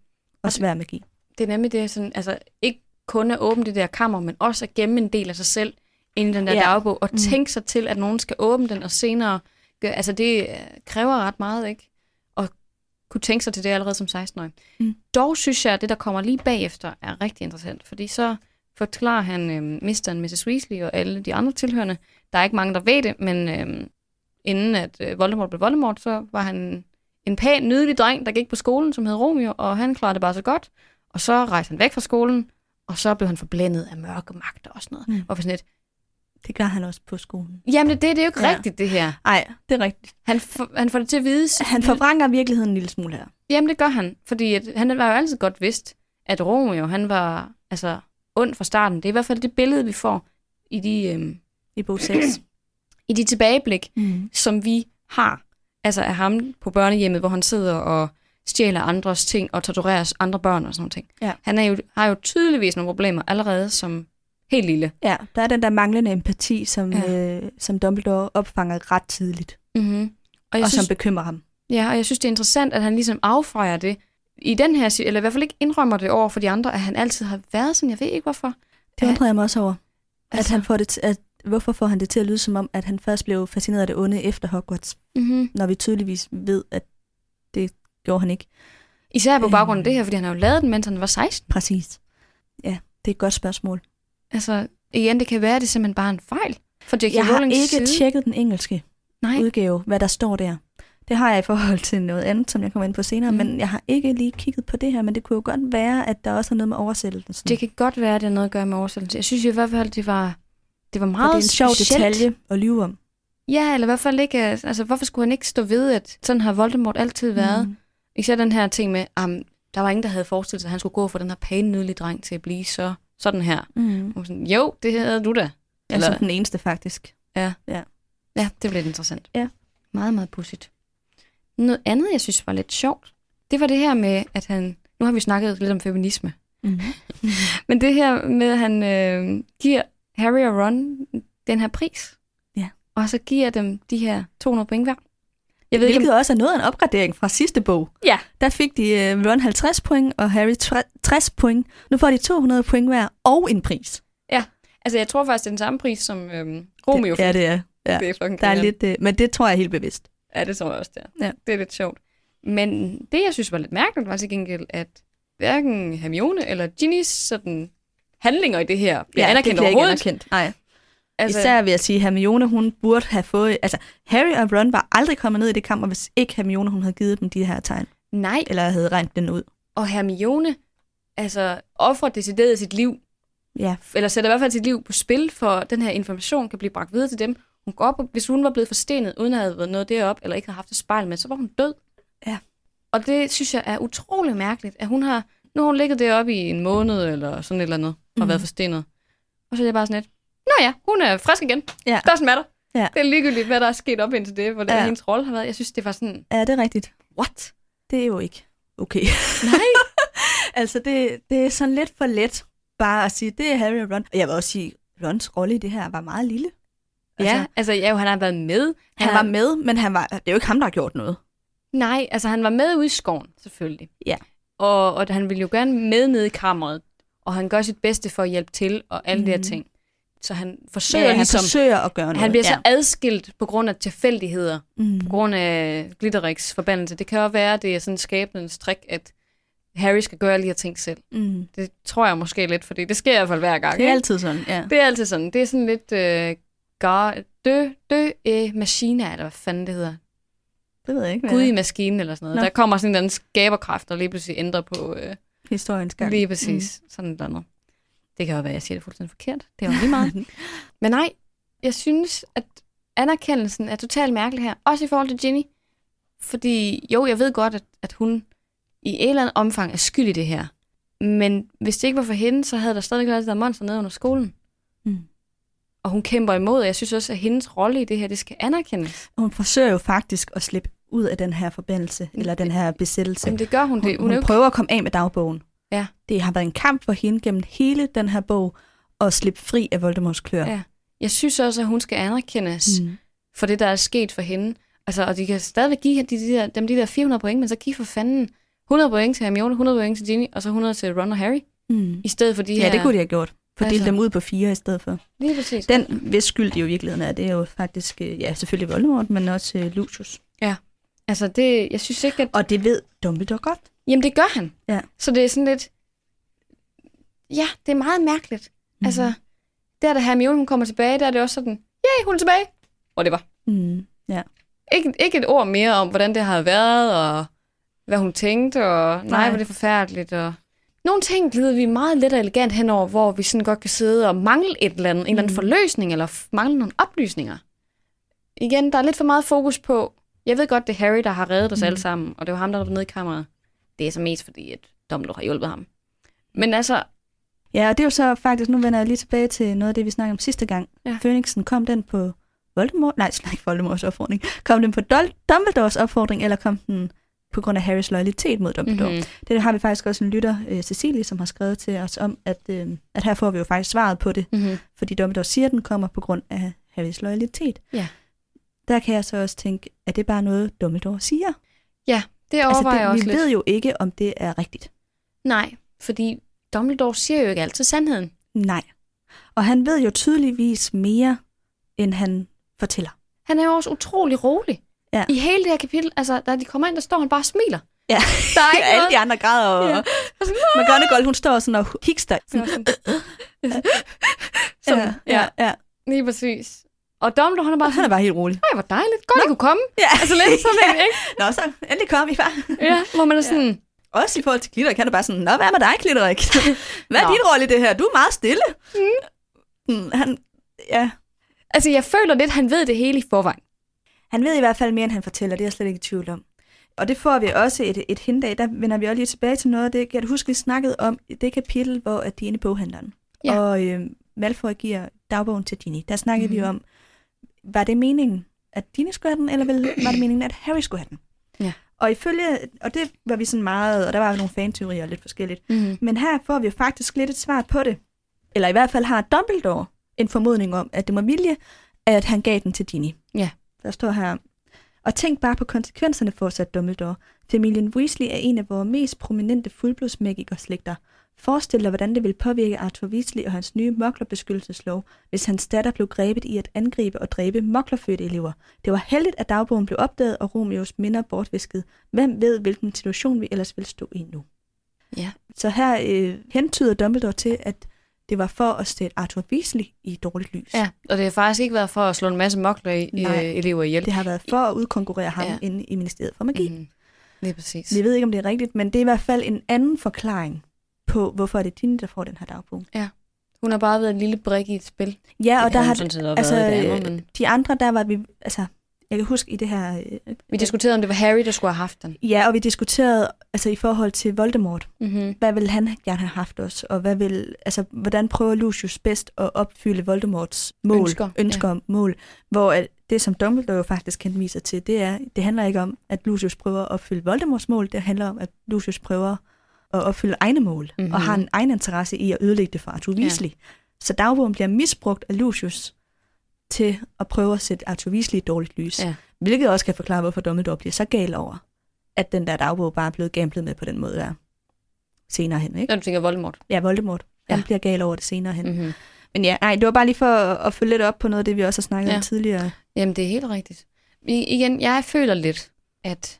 og svær magi. Det er nemlig det, sådan, altså ikke kun at åbne det der kammer, men også at gemme en del af sig selv ind i den der Ja. dagbog, og Mm. tænke sig til, at nogen skal åbne den, og senere, gør, altså det øh, kræver ret meget, ikke? At kunne tænke sig til det allerede som 16-årig. Mm. Dog synes jeg, at det, der kommer lige bagefter, er rigtig interessant, fordi så forklarer han øh, Mr. og Mrs. Weasley og alle de andre tilhørende. Der er ikke mange, der ved det, men øh, inden at øh, Voldemort blev Voldemort, så var han en pæn, nydelig dreng, der gik på skolen, som hed Romeo, og han klarede det bare så godt. Og så rejste han væk fra skolen, og så blev han forblændet af mørke magter og sådan noget. Mm. Og for sådan et, Det gør han også på skolen. jamen det, det er jo ikke Ja. ja. rigtigt, det her. Nej, det er rigtigt. Han, for, han får det til at vide. Han forvrænger virkeligheden en lille smule her. Jamen det gør han, fordi at, han var jo altid godt vidst, at Romeo, han var altså ond fra starten. Det er i hvert fald det billede, vi får i de, øhm, I bog 6. i de tilbageblik, mm. som vi har. Altså af ham på børnehjemmet, hvor han sidder og stjæler andres ting og torturerer andre børn og sådan noget. ting. Ja. Han er jo, har jo tydeligvis nogle problemer allerede som helt lille. Ja, der er den der manglende empati, som, ja. Øh, som Dumbledore opfanger ret tidligt, Mm-hmm. Og, jeg og synes, som bekymrer ham. ja, og jeg synes, det er interessant, at han ligesom affrejer det i den her, eller i hvert fald ikke indrømmer det over for de andre, at han altid har været sådan. Jeg ved ikke, hvorfor. Det undrer jeg mig også over. At Altså- han får det at, hvorfor får han det til at lyde som om, at han først blev fascineret af det onde efter Hogwarts, Mm-hmm. når vi tydeligvis ved, at gjorde han ikke. Især på baggrund af Øhm. det her, fordi han har jo lavet den, mens han var 16. Præcis. Ja, det er et godt spørgsmål. Altså, igen, det kan være, at det er simpelthen bare en fejl. For J.K. Jeg har ikke side. tjekket den engelske Nej, udgave, hvad der står der. Det har jeg i forhold til noget andet, som jeg kommer ind på senere, mm. Men jeg har ikke lige kigget på det her, men det kunne jo godt være, at der også er noget med oversættelsen. det kan godt være, at det har noget at gøre med oversættelse. Jeg synes i hvert fald, det var, det var For meget det er en sjov specielt. detalje at lyve om. Ja, eller i hvert fald ikke, øh, altså hvorfor skulle han ikke stå ved, at sådan har Voldemort altid været? Mm. Især den her ting med, um, der var ingen, der havde forestillet sig, at han skulle gå fra den her pæne, nydelige dreng til at blive så sådan her. Mm. Og sådan, jo, det havde du da. Ja, Eller- som den eneste faktisk. Ja, det blev lidt interessant. Ja. Meget, meget pudsigt. Noget andet, jeg synes var lidt sjovt, det var det her med, at han... Nu har vi snakket lidt om feminisme. Mm. Men det her med, at han øh, giver Harry og Ron den her pris. Ja. Og så giver dem de her 200 point hver. Jeg ved ikke, Hvilket også er noget af en opgradering fra sidste bog. Ja. Der fik de uh, Ron 50 point, og Harry tre- 60 point. Nu får de 200 point hver, og en pris. om... Altså, jeg tror faktisk, det er den samme pris, som øh, Romeo det, fik. Ja, det er. Ja. det er fucking Der er lidt, uh, men det tror jeg er helt bevidst. Ja, det tror jeg også, det er. Ja. Det er lidt sjovt. Men det, jeg synes var lidt mærkeligt, var til gengæld, at hverken Hermione eller Ginnys sådan, handlinger i det her bliver anerkendt det bliver ikke overhovedet. anerkendt. Nej. Altså, Især vil jeg sige, at Hermione, hun burde have fået... Altså, Harry og Ron var aldrig kommet ned i det kammer, hvis ikke Hermione, hun havde givet dem de her tegn. nej, Eller havde regnet den ud. og Hermione altså, offrer decideret sit liv, Ja, eller sætter i hvert fald sit liv på spil, for den her information kan blive bragt videre til dem. Hun går op, og hvis hun var blevet forstenet, uden at have været noget derop, eller ikke havde haft et spejl med, så var hun død. Ja. Og det synes jeg er utrolig mærkeligt, at hun har, nu har hun ligget deroppe i en måned, eller sådan et eller andet, og Mhm. været forstenet. Og så er jeg bare sådan lidt, Nå ja, hun er frisk igen. Ja. Doesn't matter. Ja. Det er ligegyldigt, hvad der er sket op indtil det, hvor det Ja. ja. hendes rolle har været. Jeg synes, det var sådan, er det rigtigt? what? Det er jo ikke okay. Nej. altså, det, det er sådan lidt for let bare at sige, det er Harry og Ron. Og jeg vil også sige, Rons rolle i det her var meget lille. ja, altså ja, han har været med. Han har- var med, men han var, det er jo ikke ham, der har gjort noget. Nej, altså han var med ude i skoven, selvfølgelig. Ja. Og, og han ville jo gerne med ned i kammeret, og han gør sit bedste for at hjælpe til, og alle mm. de her Mhm. ting. Så han forsøger Ja, han ligesom... forsøger at gøre noget. Han bliver ja. så adskilt på grund af tilfældigheder, Mm. på grund af Glitterix forbandelse. Det kan jo være, at det er sådan skæbnens trick, at Harry skal gøre alle de her ting selv. Mm. Det tror jeg måske lidt, fordi det sker i hvert fald hver gang. Det er ikke? altid sådan, ja. det er altid sådan. Det er sådan lidt... Øh, gar, dø, dø øh, maskiner, eller hvad fanden det hedder. Det ved jeg ikke, Gud i maskinen eller sådan noget. Nå. Der kommer sådan en eller anden skaberkraft, der lige pludselig ændrer på øh, historiens gang. lige præcis mm. sådan et eller andet. Det kan jo være, at jeg siger det fuldstændig forkert. Det var lige meget. Men nej, jeg synes, at anerkendelsen er totalt mærkelig her. Også i forhold til Ginny. Fordi jo, jeg ved godt, at, at hun i et eller andet omfang er skyld i det her. Men hvis det ikke var for hende, så havde der stadig været det der monster nede under skolen. Mm. Og hun kæmper imod, og jeg synes også, at hendes rolle i det her, det skal anerkendes. Hun forsøger jo faktisk at slippe ud af den her forbandelse, eller den her besættelse. Jamen det gør hun. Hun, det. hun, er jo hun prøver at komme af med dagbogen. Ja. Det har været en kamp for hende gennem hele den her bog, at slippe fri af Voldemorts klør. Ja. Jeg synes også, at hun skal anerkendes mm. For det, der er sket for hende. Altså, og de kan stadigvæk give de, de der, dem de der 400 point, men så giv for fanden 100 point til Hermione, 100 point til Ginny, og så 100 til Ron og Harry, Mm. i stedet for de her... Ja, det kunne de have gjort. For Altså- dem ud på fire i stedet for. Lige præcis. Den, hvis skyld de jo i virkeligheden er, det er jo faktisk, øh, ja, selvfølgelig Voldemort, men også øh, Lucius. Altså, det, jeg synes ikke, at... Og det ved Dumbledore godt. Jamen, det gør han. Ja. Så det er sådan lidt... Ja, det er meget mærkeligt. Mm. Altså, der da Hermione hun kommer tilbage, der er det også sådan, yay, hun er tilbage. Og det var. Mm. Ja. Ikke, ikke et ord mere om, hvordan det har været, og hvad hun tænkte, og nej, Nej. hvor det er forfærdeligt. Og... Nogle ting glider vi meget let og elegant henover, hvor vi sådan godt kan sidde og mangle et eller andet, en eller anden Mm. forløsning, eller mangle nogle oplysninger. Igen, der er lidt for meget fokus på, jeg ved godt, det er Harry, der har reddet os Mm. alle sammen, og det var ham, der var nede i kammeret. Det er så mest fordi, at Dumbledore har hjulpet ham. Men altså, Ja, og det er jo så faktisk, nu vender jeg lige tilbage til noget af det, vi snakkede om sidste gang. Ja. Phoenixen, kom den på Voldemort? Nej, slet ikke Voldemorts opfordring. Kom den på Dol- Dumbledores opfordring, eller kom den på grund af Harrys loyalitet mod Dumbledore? mm-hmm. Det har vi faktisk også en lytter, øh, Cecilie, som har skrevet til os om, at, øh, at her får vi jo faktisk svaret på det, Mm-hmm. fordi Dumbledore siger, at den kommer på grund af Harrys loyalitet. Ja. Der kan jeg så også tænke, at det er bare noget, Dumbledore siger. det overvejer jeg det, også vi lidt. ved jo ikke, om det er rigtigt. Nej, fordi Dumbledore siger jo ikke altid sandheden. Nej. Og han ved jo tydeligvis mere, end han fortæller. Han er jo også utrolig rolig. Ja. I hele det her kapitel, altså, da de kommer ind, der står han bare og smiler. Ja, Der er ikke alle de andre græder, og Ja. ja. Og sådan, McGonagall, hun står sådan og hikster. Sådan, Sådan, sådan, ja, ja, ja. lige præcis. Og Dumbledore, han er bare Og han sådan, er bare helt rolig. nej, hvor dejligt, godt, I kunne komme. Ja. Altså lidt sådan en, ikke? Nå, så endelig kom I, far. Ja, hvor man er sådan, Også i forhold til Glitterik, han er bare sådan, Nå, hvad med dig, Glitterik? Hvad er Nå. din rolle i det her? Du er meget stille. Mm. Han, ja. altså jeg føler lidt, han ved det hele i forvejen. han ved i hvert fald mere, end han fortæller. Det er jeg slet ikke i tvivl om. Og det får vi også et, et hint af. Der vender vi også lige tilbage til noget af det. Kan du huske, vi snakkede om det kapitel, hvor at de er inde i boghandleren. Ja. Og øh, Malfoy giver dagbogen til Ginny. Der snakkede mm-hmm. vi Mhm. om, var det meningen, at Ginny skulle have den, eller var det meningen, at Harry skulle have den? Ja. Og ifølge, og det var vi sådan meget, og der var jo nogle fanteorier lidt forskelligt. Mm-hmm. Men her får vi jo faktisk lidt et svar på det. Eller i hvert fald har Dumbledore en formodning om, at det var vilje, at han gav den til Ginny. Ja. Der står her, og tænk bare på konsekvenserne, fortsat Dumbledore. Familien Weasley er en af vores mest prominente fuldblodsmagikerslægter. Forestil dig, hvordan det vil påvirke Arthur Weasley og hans nye moklerbeskyttelseslov, hvis hans datter blev grebet i at angribe og dræbe moklerfødte elever. Det var heldigt, at dagbogen blev opdaget og Romeos minder bortvisket. Hvem ved, hvilken situation vi ellers vil stå i nu? Ja. Så her øh, hentyder Dumbledore til, at det var for at sætte Arthur Weasley i dårligt lys. Ja, og det har faktisk ikke været for at slå en masse mokler Nej. elever ihjel. Det har været for at udkonkurrere ham Ja. inde i Ministeriet for Magi. Mm. Mm. Lige præcis. Vi ved ikke, om det er rigtigt, men det er i hvert fald en anden forklaring på, hvorfor er det Ginny, der får den her dagbog. Hun har bare været en lille brik i et spil. Ja, og Det der har sådan altså, det andet, men de andre, der var vi, altså, jeg kan huske i det her, øh, vi diskuterede, om det var Harry, der skulle have haft den. ja, og vi diskuterede, altså i forhold til Voldemort, Mm-hmm. hvad vil han gerne have haft os, og hvad vil, altså, hvordan prøver Lucius bedst at opfylde Voldemorts mål, Ønsker, ønsker ja. mål, hvor at det, som Dumbledore jo faktisk henviser til, det er, det handler ikke om, at Lucius prøver at opfylde Voldemorts mål, det handler om, at Lucius prøver at opfylde egne mål, mm-hmm. Mhm. og har en egen interesse i at ødelægge det for Arthur Weasley. Ja. Så dagbogen bliver misbrugt af Lucius til at prøve at sætte Arthur Weasley i dårligt lys. Ja. Hvilket også kan forklare, hvorfor Dumbledore bliver så gal over, at den der dagbog bare er blevet gamblet med på den måde der senere hen. Ikke? Når du tænker Voldemort. Ja, Voldemort. Han Ja. bliver gal over det senere hen. Mm. Mm-hmm. Men ja, nej, det var bare lige for at, at følge lidt op på noget af det, vi også har snakket Ja. om tidligere. Jamen, det er helt rigtigt. I, igen, jeg føler lidt, at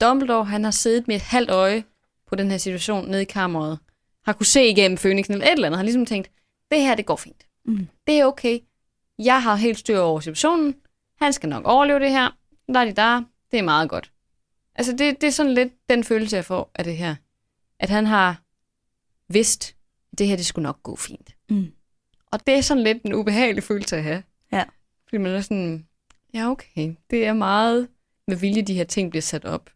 Dumbledore, han har siddet med et halvt øje på den her situation nede i kammeret, har kunne se igennem Phoenixen eller et eller andet, har ligesom tænkt, det her, det går fint. Mm. Det er okay. Jeg har helt styr over situationen. Han skal nok overleve det her. Der er de der. Det er meget godt. Altså, det, det er sådan lidt den følelse, jeg får af det her. At han har vidst, at det her, det skulle nok gå fint. Mm. Og det er sådan lidt en ubehagelig følelse at have. Ja. Fordi man er sådan, ja okay, det er meget med vilje, de her ting bliver sat op.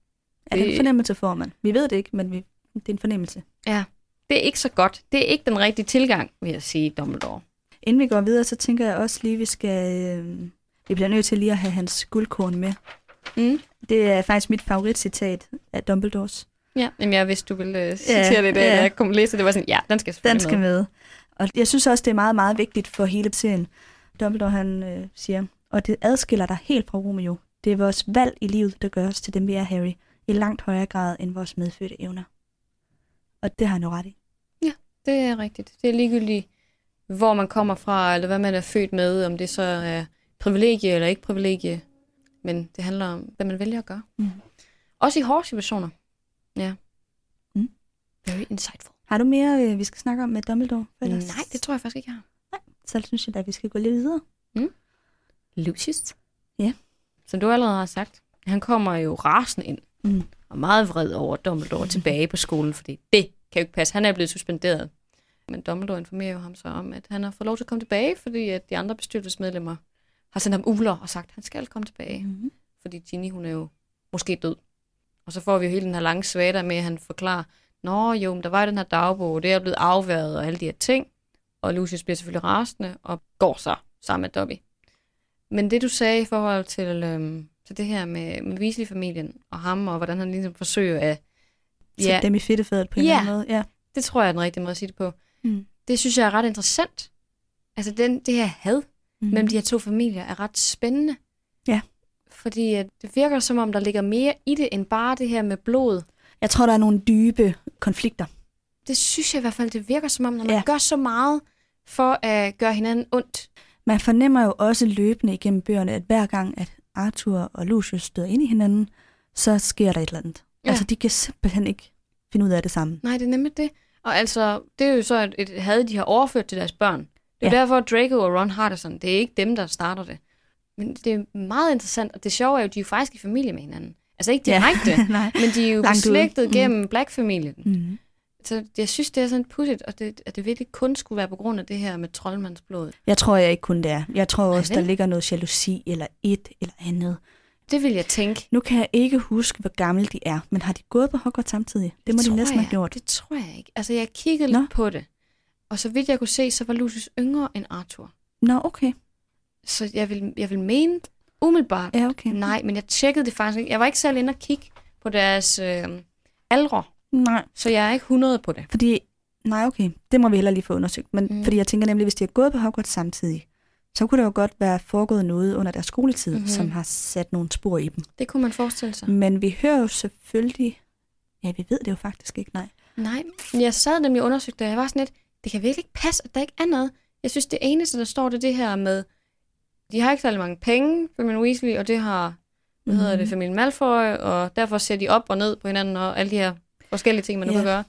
Ja, Det- den fornemmelse får man. Vi ved det ikke, men vi, det er en fornemmelse. Ja, det er ikke så godt. Det er ikke den rigtige tilgang, vil jeg sige, Dumbledore. Inden vi går videre, så tænker jeg også lige, vi skal... Øh, vi bliver nødt til lige at have hans guldkorn med. Mm. Det er faktisk mit favoritcitat af Dumbledores. Ja, men jeg vidste, du ville uh, citere det, da ja. jeg kom læse det. Var sådan, ja, den skal Den skal med. med. Og jeg synes også, det er meget, meget vigtigt for hele serien. Dumbledore han øh, siger, og det adskiller dig helt fra Romeo. Det er vores valg i livet, der gør os til dem, vi er, Harry. I langt højere grad end vores medfødte evner. Og det har han jo ret i. Det er rigtigt. Det er ligegyldigt, hvor man kommer fra, eller hvad man er født med, om det så er privilegie eller ikke privilegie. Men det handler om, hvad man vælger at gøre. Mm. Også i hårde situationer. Ja. Mm. Very insightful. Har du mere, øh, vi skal snakke om med Dumbledore? Ellers? Nej, det tror jeg faktisk ikke, jeg har. Så synes jeg, at vi skal gå lidt videre. Lucius? Ja. Som du allerede har sagt, han kommer jo rasende ind, Mm. og meget vred over Dumbledore tilbage på skolen, fordi det kan jo ikke passe. Han er blevet suspenderet. Men Dumbledore informerer jo ham så om, at han har fået lov til at komme tilbage, fordi at de andre bestyrelsesmedlemmer har sendt ham uler og sagt, at han skal komme tilbage. Mm. fordi Ginny, hun er jo måske død. Og så får vi jo hele den her lange svada med, at han forklarer, Nå jo, men der var jo den her dagbog, det er blevet afværet og alle de her ting. Og Lucius bliver selvfølgelig rasende og går så sammen med Dobby. Men det du sagde i forhold til, øhm, til det her med, med Weasley-familien og ham, og hvordan han ligesom forsøger at... Så Ja, dem i fedtefadet på en Ja. eller anden måde. Ja. det tror jeg er den rigtige måde at sige det på. Mm. Det synes jeg er ret interessant. Altså den, det her had Mm. mellem de her to familier er ret spændende. Ja. Fordi det virker som om, der ligger mere i det, end bare det her med blod. Jeg tror, der er nogle dybe konflikter. Det synes jeg i hvert fald, det virker som om, når man ja. gør så meget for at gøre hinanden ondt. Man fornemmer jo også løbende igennem bøgerne, at hver gang, at Arthur og Lucius støder ind i hinanden, så sker der et eller andet. Ja. Altså, de kan simpelthen ikke finde ud af det samme. Nej, det er nemlig det. Og altså, det er jo så et, et had, de har overført til deres børn. Det er Ja. derfor, at Draco og Ron har det sådan. Det er ikke dem, der starter det. Men det er meget interessant, og det sjove er jo, at de er jo faktisk i familie med hinanden. Altså ikke direkte, Ja. Men de er jo Langt beslægtet Mm. gennem Black-familien. Mm. Så jeg synes, det er sådan pudsigt, og det, at det virkelig kun skulle være på grund af det her med troldmandsblod. Jeg tror jeg ikke kun det er. Jeg tror Nej, også, der ligger noget jalousi eller et eller andet. Det vil jeg tænke. Nu kan jeg ikke huske, hvor gamle de er, men har de gået på Hogwarts samtidig? Det må de næsten jeg. have gjort. Det tror jeg ikke. Altså, jeg kiggede Nå. lidt på det. Og så vidt jeg kunne se, så var Lucius yngre end Arthur. Nå, okay. Så jeg vil, jeg vil mene umiddelbart, Ja, okay. nej, men jeg tjekkede det faktisk ikke. Jeg var ikke selv inde og kigge på deres øh, aldre, Nej, så jeg er ikke 100 på det. fordi... Nej, okay. Det må vi heller lige få undersøgt. Men Mm. mm. fordi jeg tænker nemlig, hvis de har gået på Hogwarts samtidig, så kunne der jo godt være foregået noget under deres skoletid, Mhm. mm-hmm. som har sat nogle spor i dem. Det kunne man forestille sig. Men vi hører jo selvfølgelig... Ja, vi ved det jo faktisk ikke, nej. Nej, men jeg sad nemlig og undersøgte det, og jeg var sådan lidt, det kan virkelig ikke passe, at der ikke er noget. Jeg synes, det eneste, der står, det er det her med, de har ikke særlig mange penge, familien Weasley, og det har, hvad hedder det, Mhm. familien Malfoy, og derfor ser de op og ned på hinanden, og alle de her forskellige ting, man nu Ja. kan gøre.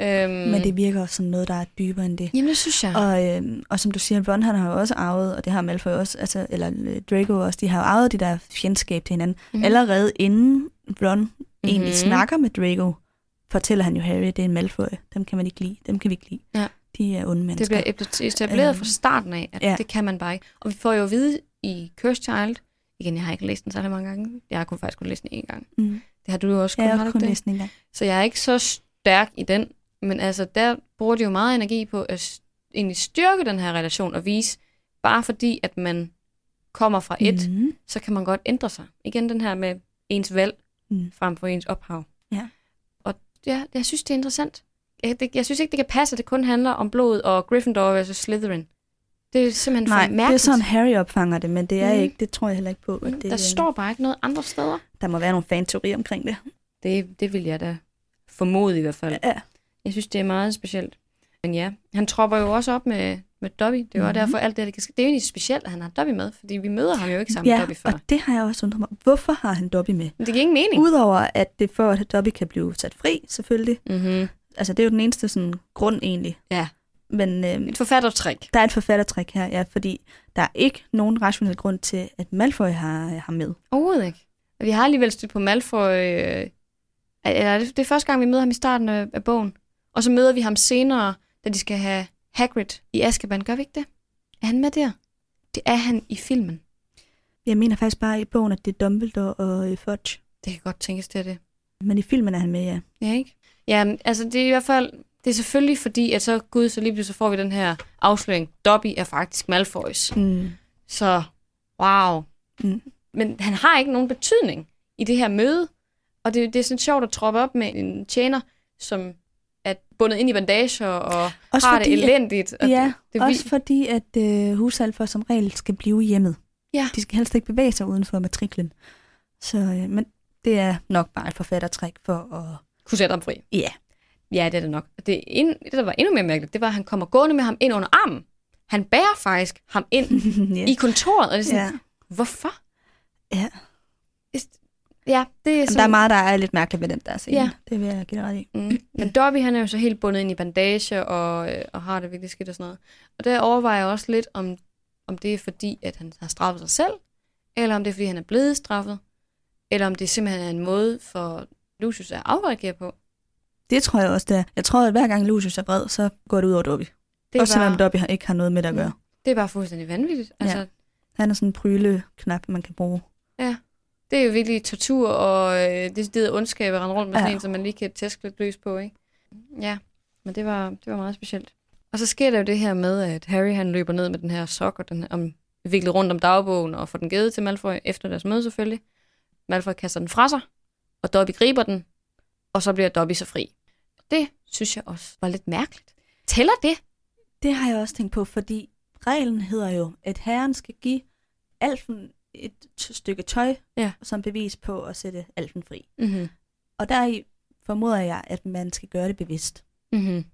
Øhm, Men det virker også som noget, der er dybere end det. Jamen, det synes jeg. Og, øh, og som du siger, Ron han har jo også arvet, og det har Malfoy også, altså, eller øh, Draco også, de har jo arvet de der fjendskab til hinanden. Mm. Allerede inden Ron mm-hmm. egentlig Mhm. snakker med Draco, fortæller han jo Harry, det er en Malfoy. Dem kan man ikke lide. Dem kan vi ikke lide. Ja. De er onde Det mennesker. bliver etableret- etableret Øhm, fra starten af, at ja. det kan man bare ikke. Og vi får jo at vide i Cursed Child, igen, jeg har ikke læst den så mange gange, jeg har kun faktisk kun læst den en gang. Mm. Det har du jo også kun, Jeg har kun det? læst den en gang. Så jeg er ikke så stærk i den. Men altså, der bruger de jo meget energi på at egentlig styrke den her relation og vise, bare fordi, at man kommer fra et. Mm. så kan man godt ændre sig. Igen den her med ens valg Mm. frem for ens ophav. Ja. Og ja, jeg synes, det er interessant. Jeg, det, jeg synes ikke, det kan passe, at det kun handler om blod og Gryffindor versus Slytherin. Det er simpelthen Nej, for det mærkeligt. er sådan, Harry opfanger det, men det er Mm. ikke, det tror jeg heller ikke på. At Mm, det, der står bare ikke noget andre steder. der må være nogle fan-teorier omkring det. Det, det vil jeg da formode i hvert fald. Ja. Jeg synes, det er meget specielt. Men ja, han tropper jo også op med, med Dobby. Det er jo mm-hmm. derfor alt det, der kan ske. Det er jo egentlig specielt, at han har Dobby med, fordi vi møder ham jo ikke sammen med Ja, Dobby før. og det har jeg også undret mig. Hvorfor har han Dobby med? Men det giver ingen mening. Udover at det for, at Dobby kan blive sat fri, selvfølgelig. Mm-hmm. Altså, det er jo den eneste sådan, grund egentlig. Ja. Men øhm, Et forfattertrik. der er et forfattertrik her, ja, fordi der er ikke nogen rationel grund til, at Malfoy har ham med. Overhovedet ikke. Vi har alligevel stødt på Malfoy. Øh, eller det, det er første gang, vi møder ham i starten af, af bogen. Og så møder vi ham senere, da de skal have Hagrid i Azkaban. Gør vi ikke det? Er han med der? Det er han i filmen. Jeg mener faktisk bare i bogen, at det er Dumbledore og øh, Fudge. Det kan godt tænkes, det er det. Men i filmen er han med, ja. Ja, ikke? Ja, altså det er i hvert fald, det er selvfølgelig fordi, at så gud, så lige pludselig så får vi den her afsløring. Dobby er faktisk Malfoys. Mm. Så, wow. Mm. Men han har ikke nogen betydning i det her møde. Og det, det er sådan sjovt at troppe op med en tjener, som er bundet ind i bandager og Også har fordi, det elendigt. Og ja, det, det også vildt. fordi, at øh, husalfer som regel skal blive hjemmet. Ja. De skal helst ikke bevæge sig uden for matriklen. Så, øh, men det er nok bare et forfattertræk for at... Kunne sætte ham fri. Ja. Ja, det er det nok. Det, ind, det, der var endnu mere mærkeligt, det var, at han kommer gående med ham ind under armen. Han bærer faktisk ham ind ja. i kontoret, og det er sådan, ja. hvorfor? ja. Ja, det er Jamen, sådan... der er meget, der er lidt mærkeligt ved den der scene. Ja. Det vil jeg give dig ret i. Mm. Men Dobby, han er jo så helt bundet ind i bandage og, øh, og har det virkelig skidt og sådan noget. Og der overvejer jeg også lidt, om, om det er fordi, at han har straffet sig selv, eller om det er fordi, han er blevet straffet, eller om det simpelthen er en måde for Lucius at afreagere på. Det tror jeg også, det er. Jeg tror, at hver gang Lucius er vred, så går det ud over Dobby. Det er, Også selvom bare, Dobby har- ikke har noget med det at gøre. det er bare fuldstændig vanvittigt. Altså, Ja. Han er sådan en pryle-knap, man kan bruge. Det er jo virkelig tortur og øh, det er ondskab at rende rundt med sådan Ja. en, som man lige kan tæske lidt løs på, ikke? Ja, men det var, det var meget specielt. Og så sker der jo det her med, at Harry han løber ned med den her sok og den her, om, viklet rundt om dagbogen og får den givet til Malfoy efter deres møde selvfølgelig. Malfoy kaster den fra sig, og Dobby griber den, og så bliver Dobby så fri. Det synes jeg også var lidt mærkeligt. Tæller det? Det har jeg også tænkt på, fordi reglen hedder jo, at herren skal give alfen et stykke tøj Ja. som bevis på at sætte alfen fri. Mm-hmm. Og der formoder jeg, at man skal gøre det bevidst. Mm-hmm.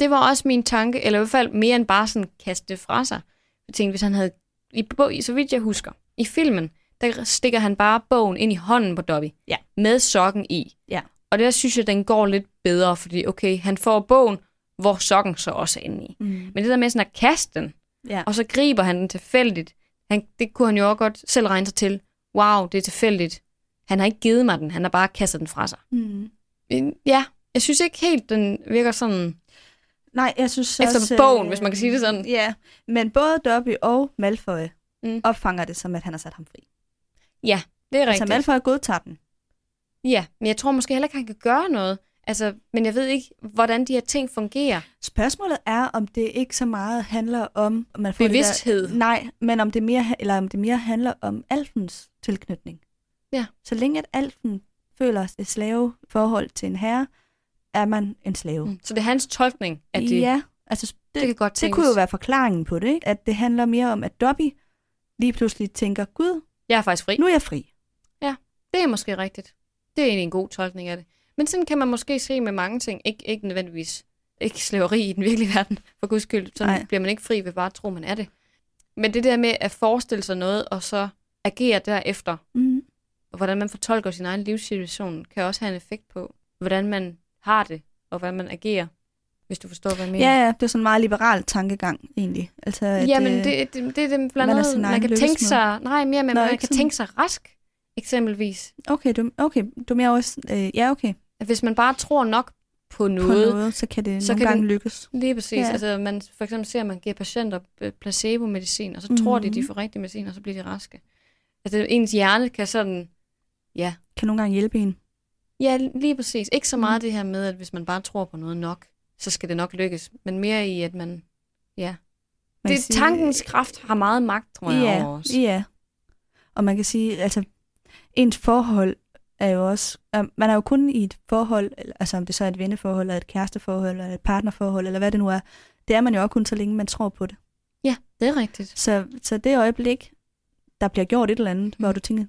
Det var også min tanke, eller i hvert fald mere end bare sådan kaste det fra sig. Jeg tænkte, hvis han havde, i, så vidt jeg husker, i filmen, der stikker han bare bogen ind i hånden på Dobby. Ja. Med sokken i. Ja. Og der synes jeg, den går lidt bedre, fordi okay, han får bogen, hvor sokken så også er inde i. Mm. Men det der med sådan at kaste den, Ja. og så griber han den tilfældigt, han, det kunne han jo også godt selv regne sig til. Wow, det er tilfældigt. Han har ikke givet mig den, han har bare kastet den fra sig. Mm. Men Ja, jeg synes ikke helt, den virker sådan... Nej, jeg synes Efter også... bogen, hvis man kan sige det sådan. Ja, men både Dobby og Malfoy Mm. opfanger det som, at han har sat ham fri. Ja, det er Altså rigtigt. Malfoy godtager den. Ja, men jeg tror måske heller ikke, han kan gøre noget. Altså, men jeg ved ikke, hvordan de her ting fungerer. Spørgsmålet er, om det ikke så meget handler om... om man får Bevidsthed. Der, nej, men om det, mere, eller om det mere handler om alfens tilknytning. Ja. Så længe at alfen føler et slaveforhold til en herre, er man en slave. Mm. Så det er hans tolkning, at det, Ja, altså det, det kan godt det kunne jo være forklaringen på det, ikke? At det handler mere om, at Dobby lige pludselig tænker, gud, Jeg er faktisk fri. nu er jeg fri. Det er måske rigtigt. Det er egentlig en god tolkning af det. Men sådan kan man måske se med mange ting. Ikke, ikke nødvendigvis ikke slaveri i den virkelige verden, for guds skyld. Så Nej. bliver man ikke fri ved bare at tro, man er det. Men det der med at forestille sig noget, og så agere derefter, Mm. og hvordan man fortolker sin egen livssituation, kan også have en effekt på, hvordan man har det, og hvordan man agerer, hvis du forstår, hvad jeg mener. Ja, ja, det er sådan en meget liberal tankegang, egentlig. Altså, at, Ja, men øh, det, det, det er det blandt man andet, man egen kan tænke sig, nej, mere, men Nå, man kan sådan. tænke sig rask, eksempelvis. Okay, du, okay, du er mere også... Øh, ja, okay. At Hvis man bare tror nok på På noget, noget, så kan det så nogle kan gange det- lykkes. Lige præcis. Ja. Altså, man for eksempel ser, at man giver patienter øh, placebo-medicin, og så mm-hmm. tror de, de Mhm. får rigtig medicin, og så bliver de raske. Altså, ens hjerne kan sådan... Ja, Kan nogle gange hjælpe en. ja lige præcis. Ikke så meget Mhm. det her med, at hvis man bare tror på noget nok, så skal det nok lykkes. Men mere i, at man... Ja. Man Det, kan sige- tankens kraft har meget magt, tror jeg, ja, over os. Ja, og man kan sige, altså, ens forhold er jo også, man er jo kun i et forhold, altså om det så er et venneforhold, eller et kæresteforhold, eller et partnerforhold, eller hvad det nu er, det er man jo også kun så længe man tror på det. Ja, det er rigtigt. Så, så det øjeblik, der bliver gjort et eller andet, hvor du tænker,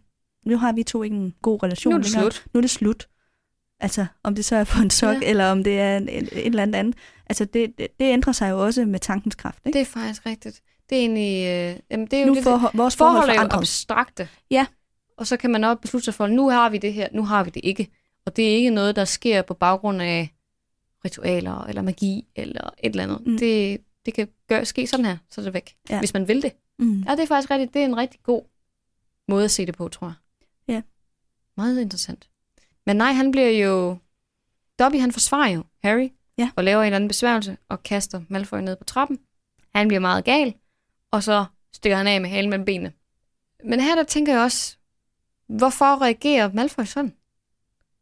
nu har vi to ikke en god relation Nu er det længere. slut. Nu er det slut. Altså, om det så er på en sok, Ja. eller om det er en, et, et eller andet andet. Altså, det, det, det ændrer sig jo også med tankens kraft, ikke? Det er faktisk rigtigt. Det er egentlig... Øh, jamen, det er jo nu det, for, vores forhold forhold er jo abstrakte. Ja. Og så kan man også beslutte sig for, nu har vi det her, nu har vi det ikke. Og det er ikke noget, der sker på baggrund af ritualer, eller magi, eller et eller andet. Mm. Det, det kan gøre, ske sådan her, så er det væk. Ja. Hvis man vil det. Mm. Ja, det er faktisk rigtigt. Det er en rigtig god måde at se det på, tror jeg. Ja. Meget interessant. Men nej, han bliver jo... Dobby, han forsvarer jo Harry, Ja. og laver en eller anden besværgelse, og kaster Malfoy ned på trappen. Han bliver meget gal, og så stikker han af med halen mellem benene. Men her der tænker jeg også, hvorfor reagerer Malfoy sådan?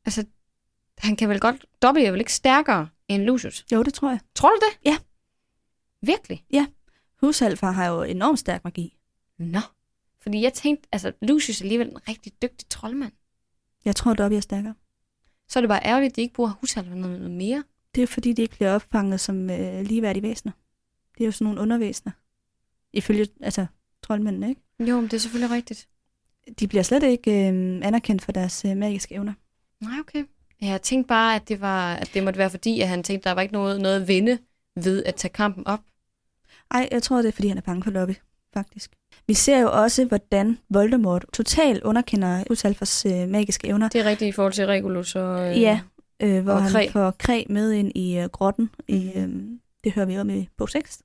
Altså, han kan vel godt... Dobby er vel ikke stærkere end Lucius? Jo, det tror jeg. Tror du det? Ja. Virkelig? Husalfa har jo enormt stærk magi. Nå. Fordi jeg tænkte, altså Lucius er alligevel en rigtig dygtig troldmand. Jeg tror, Dobby er stærkere. Så er det bare ærgerligt, at de ikke bruger hushalv noget, noget mere. Det er fordi, de ikke bliver opfanget som øh, ligeværdige væsener. Det er jo sådan nogle undervæsener. Ifølge altså, troldmændene, ikke? Jo, men det er selvfølgelig rigtigt. De bliver slet ikke øh, anerkendt for deres øh, magiske evner. Nej, okay. Ja, jeg tænkte bare, at det, var, at det måtte være fordi, at han tænkte, at der var ikke noget, noget at vinde ved at tage kampen op. Ej, jeg tror, det er, fordi han er bange for Lobby, faktisk. Vi ser jo også, hvordan Voldemort totalt underkender Usalfers øh, magiske evner. Det er rigtigt i forhold til Regulus og... Øh, Ja, øh, hvor og han Kræ. får Kræ med ind i øh, grotten. I, øh, det hører vi om i bog 6.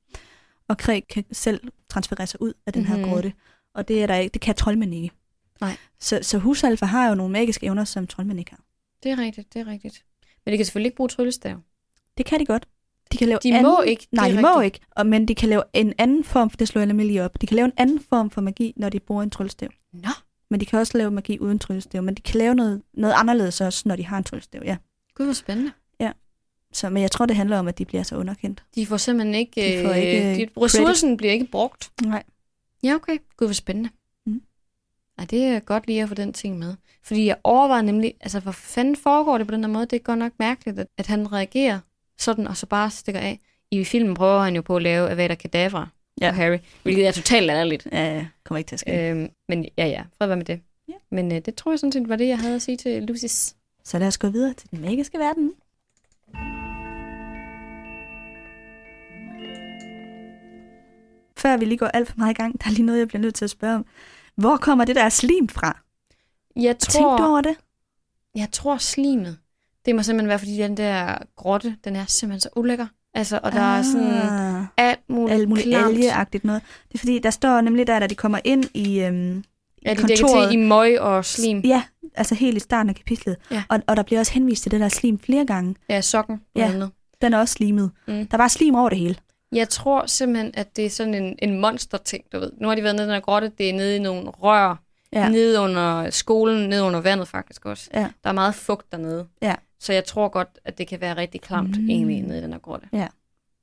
Og Kræ kan selv transferere sig ud af den her Mhm. grotte. Og det, er der ikke, det kan troldmænd ikke. Nej. Så, så husalfer har jo nogle magiske evner, som troldmænd ikke har. Det er rigtigt, det er rigtigt. Men de kan selvfølgelig ikke bruge tryllestav. Det kan de godt. De kan lave De anden, må ikke, Nej, de må rigtigt. ikke. Og, men de kan lave en anden form, for det slår jeg nemlig lige op. De kan lave en anden form for magi, når de bruger en tryllestav. Nå, Men de kan også lave magi uden tryllestav. Men de kan lave noget, noget anderledes også, når de har en tryllestav, ja. gud hvor spændende. Så, men jeg tror, det handler om, at de bliver så underkendt. De får simpelthen ikke... De får ikke, øh, øh, de, ressourcen bliver ikke brugt. Nej. Ja, okay. Gud, hvor spændende. Ej, det er godt lige at få den ting med. Fordi jeg overvejer nemlig, altså hvor fanden foregår det på den her måde? Det er godt nok mærkeligt, at, at han reagerer sådan, og så bare stikker af. I filmen prøver han jo på at lave Avada Kedavra Ja. og Harry, hvilket er totalt latterligt. Ja, ja, kommer ikke til at ske. Øhm, men ja, ja, fred være med det. Ja. Men øh, det tror jeg sådan set var det, jeg havde at sige til Lucis. Så lad os gå videre til den magiske verden. Før vi lige går alt for meget i gang, der er lige noget, jeg bliver nødt til at spørge om. Hvor kommer det der slim fra? Jeg Tænk du tror, over det? jeg tror slimet, det må simpelthen være, fordi den der grotte, den er simpelthen så ulækker. Altså, og der er sådan ah, alt muligt, alt muligt algeagtigt noget. Det er fordi, der står nemlig der, da de kommer ind i, øhm, Ja, de kontoret. til i møg og slim. Ja, altså helt i starten af kapitlet. Ja. Og, og der bliver også henvist til det der slim flere gange. Ja, sokken. Ja. Ja. Den er også slimet. Mm. Der er bare slim over det hele. Jeg tror simpelthen, at det er sådan en, en monster-ting, du ved. Nu har de været nede i den her grotte, det er nede i nogle rør, Ja. ja. nede under skolen, nede under vandet faktisk også. Ja. Der er meget fugt dernede. Ja. Så jeg tror godt, at det kan være rigtig klamt Mm. egentlig nede i den her grotte. Ja.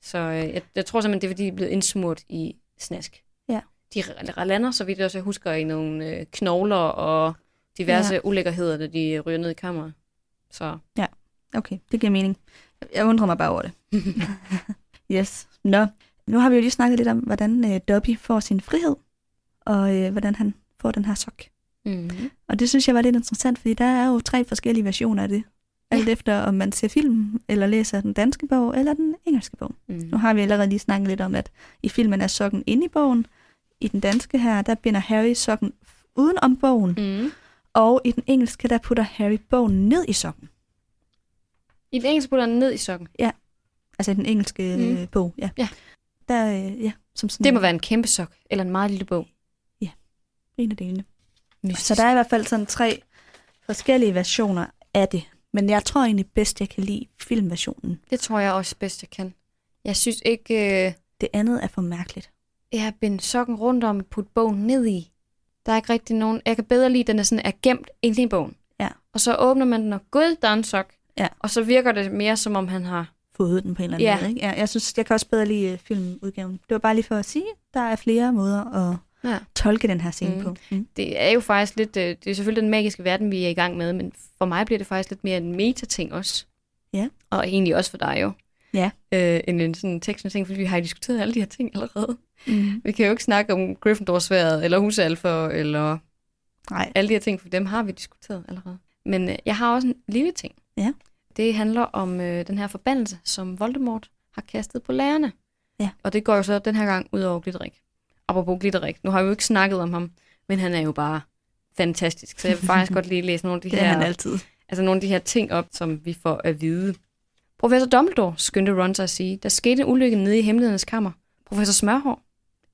Så øh, jeg, jeg tror simpelthen, det er fordi, de er blevet indsmurt i snask. Ja. De lander, så vidt jeg også husker, i nogle øh, knogler og diverse Ja. ja. ulækkerheder, da de ryger ned i kammeret. Så Okay, det giver mening. Jeg undrer mig bare over det. yes. Nå, nu har vi jo lige snakket lidt om, hvordan øh, Dobby får sin frihed, og øh, hvordan han får den her sok. mm-hmm. Og det synes jeg var lidt interessant, fordi der er jo tre forskellige versioner af det. Alt efter, om man ser filmen, eller læser den danske bog, eller den engelske bog. Nu Mm. har vi allerede lige snakket lidt om, at i filmen er sokken inde i bogen. I den danske her, der binder Harry sokken uden om bogen. Mm. Og i den engelske, der putter Harry bogen ned i sokken. I den engelske putter den ned i sokken. Altså i den engelske Mm. mm. bog, ja. Ja. Der, øh, ja, som sådan Det må være en kæmpe sok, eller en meget lille bog. en af delene. Mystisk. Så der er i hvert fald sådan tre forskellige versioner af det. Men jeg tror egentlig bedst, jeg kan lide filmversionen. Det tror jeg også bedst, jeg kan. Jeg synes ikke, øh, Det andet er for mærkeligt. jeg har bindt sokken rundt om og putte bogen ned i. Der er ikke rigtig nogen... Jeg kan bedre lide, at den er, sådan, er gemt inde i bogen. Ja. Og så åbner man den, og gud, der er en sok. Ja. Og så virker det mere, som om han har... Fået den på en eller anden Ja. måde. Ikke? Ja, jeg synes, jeg kan også bedre lide øh, filmudgaven. Det var bare lige for at sige, der er flere måder at Ja. tolke den her scene Mm. på. Mm. Det er jo faktisk lidt... øh, Det er selvfølgelig den magiske verden, vi er i gang med, men for mig bliver det faktisk lidt mere en meta-ting også. Ja. Og egentlig også for dig jo. Ja. Øh, end en sådan teknisk ting, fordi vi har jo diskuteret alle de her ting allerede. Mm. Vi kan jo ikke snakke om Gryffindor-sværet, eller husalfer, eller Nej. alle de her ting, for dem har vi diskuteret allerede. Men øh, jeg har også en lille ting. Ja. Det handler om øh, den her forbandelse, som Voldemort har kastet på lærerne. Ja. Og det går jo så den her gang ud over Glitterik. Apropos Glitterik, nu har vi jo ikke snakket om ham, men han er jo bare fantastisk. Så jeg vil faktisk godt lige læse nogle af de her er han altid. altså nogle af de her ting op, som vi får at vide. Professor Dumbledore, skyndte Ron sig at sige, der skete en ulykke nede i hemmelighedernes kammer. Professor Smørhår,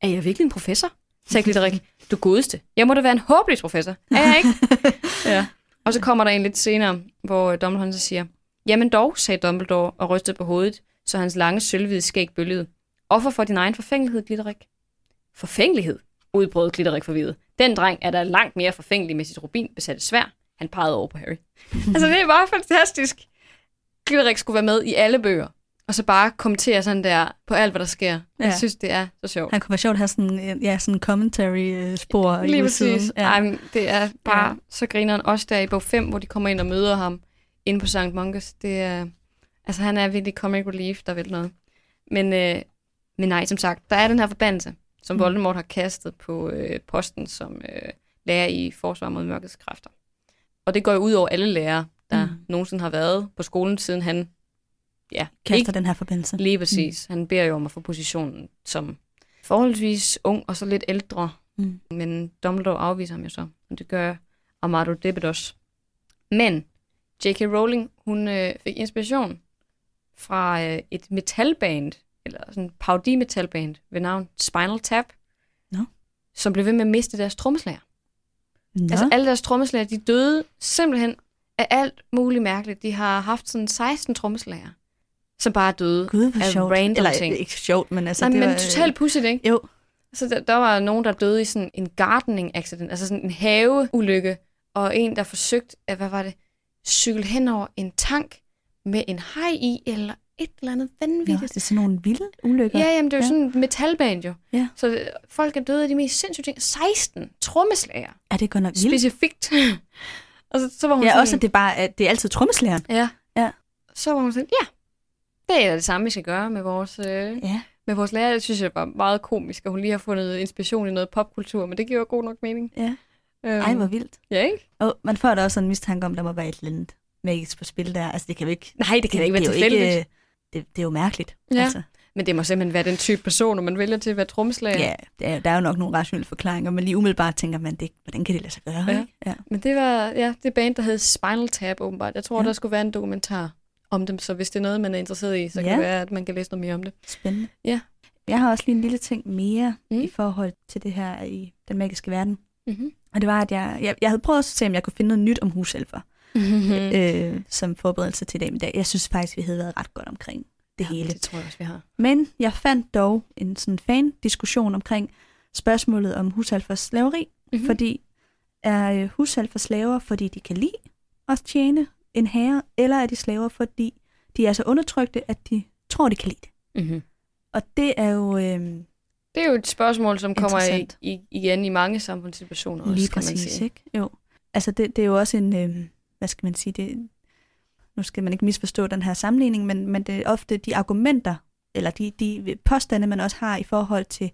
er jeg virkelig en professor? sagde Glitterik. Du godeste. Jeg må da være en håbløs professor. Er jeg ikke? ja. Og så kommer der en lidt senere, hvor Dumbledore så siger, Jamen dog, sagde Dumbledore og rystede på hovedet, så hans lange sølvhvide skæg bølgede. Offer for din egen forfængelighed, Glitterik. Forfængelighed? udbrød Glitterik forvirret. Den dreng er da langt mere forfængelig med sit rubinbesatte svær. Han pegede over på Harry. altså, det er bare fantastisk. Glitterik skulle være med i alle bøger, og så bare kommentere sådan der på alt, hvad der sker. Ja. Jeg synes, det er så sjovt. Han kunne være sjovt at have sådan en ja, sådan commentary-spor i Lige udsiden. præcis. Ja. Ej, det er bare ja. så grineren. Også der i bog 5, hvor de kommer ind og møder ham inde på St. Mungus. Det er, altså, han er virkelig comic relief, der vil noget. Men, øh, men nej, som sagt, der er den her forbandelse, som Mm. Voldemort har kastet på øh, posten som øh, lærer i forsvar mod mørkets kræfter. Og det går jo ud over alle lærere, der Mm. mm. nogensinde har været på skolen, siden han ja, Kaster ikke den her forbindelse. lige præcis. Mm. Han beder jo om at få positionen som forholdsvis ung og så lidt ældre, Mm. men Dumbledore afviser ham jo så. Og det gør Amado Dibbet også. Men J.K. Rowling, hun øh, fik inspiration fra øh, et metalband, eller sådan en parodi-metalband ved navn Spinal Tap, Nå. som blev ved med at miste deres trommeslager. Nå. Altså alle deres trommeslager, de døde simpelthen af alt muligt mærkeligt. De har haft sådan 16 trommeslager, som bare døde Gud, af sjovt. random Eller ting. ikke sjovt, men altså... Nej, det men var, totalt pudsigt, ikke? Jo. Så der, der var nogen, der døde i sådan en gardening accident, altså sådan en haveulykke, og en, der forsøgte, at, hvad var det, cykle hen over en tank med en haj i, eller et eller andet Nå, vanvittigt. det er sådan nogle vilde ulykker. Ja, jamen det er jo Ja. sådan en metalband jo. Ja. Så det, folk er døde af de mest sindssyge ting. 16 trommeslager, Er det godt nok vildt? specifikt. og så, så var hun Ja, sådan, også at det er bare, at det er altid trommeslageren. Ja. Ja. Så var hun sådan, ja, det er det samme, vi skal gøre med vores, øh, Ja. med vores lærer. Det synes jeg var meget komisk, at hun lige har fundet inspiration i noget popkultur, men det giver jo god nok mening. ja. Øhm, Ej, hvor vildt. Ja, ikke? Og man får da også en mistanke om, der må være et eller andet magisk på spil der. Altså, det kan jo ikke... Nej, det kan da ikke være det jo tilfældigt. Ikke, det, det er jo mærkeligt. Ja. Altså, Men det må simpelthen være den type person, man vælger til at være trommeslager. ja der, er, der er jo nok nogle rationelle forklaringer, men lige umiddelbart tænker man, det, hvordan kan det lade sig gøre? Ja. Ikke? ja. Men det var ja, det band, der hed Spinal Tap, åbenbart. Jeg tror, Ja. der skulle være en dokumentar om dem, så hvis det er noget, man er interesseret i, så kan Ja. det være, at man kan læse noget mere om det. Spændende. Ja. Jeg har også lige en lille ting mere. Mm. i forhold til det her i den magiske verden. Mm-hmm. Og det var, at jeg, jeg, jeg havde prøvet at se, om jeg kunne finde noget nyt om huselfer, Mm-hmm. øh, som forberedelse til det. Men jeg synes faktisk, vi havde været ret godt omkring det ja, hele. Det tror jeg også, vi har. Men jeg fandt dog en sådan fan-diskussion omkring spørgsmålet om husalfers slaveri, Mm-hmm. fordi er øh, husalfer slaver, fordi de kan lide at tjene en herre, eller er de slaver, fordi de er så undertrykte, at de tror, de kan lide det. Mm-hmm. Og det er jo øh, Det er jo et spørgsmål, som kommer i, i, igen i mange samfundssituationer. også, lige kan man præcis, sige. ikke? Jo. Altså, det, det er jo også en, øh, hvad skal man sige, det, nu skal man ikke misforstå den her sammenligning, men, men det er ofte de argumenter, eller de, de påstande, man også har i forhold til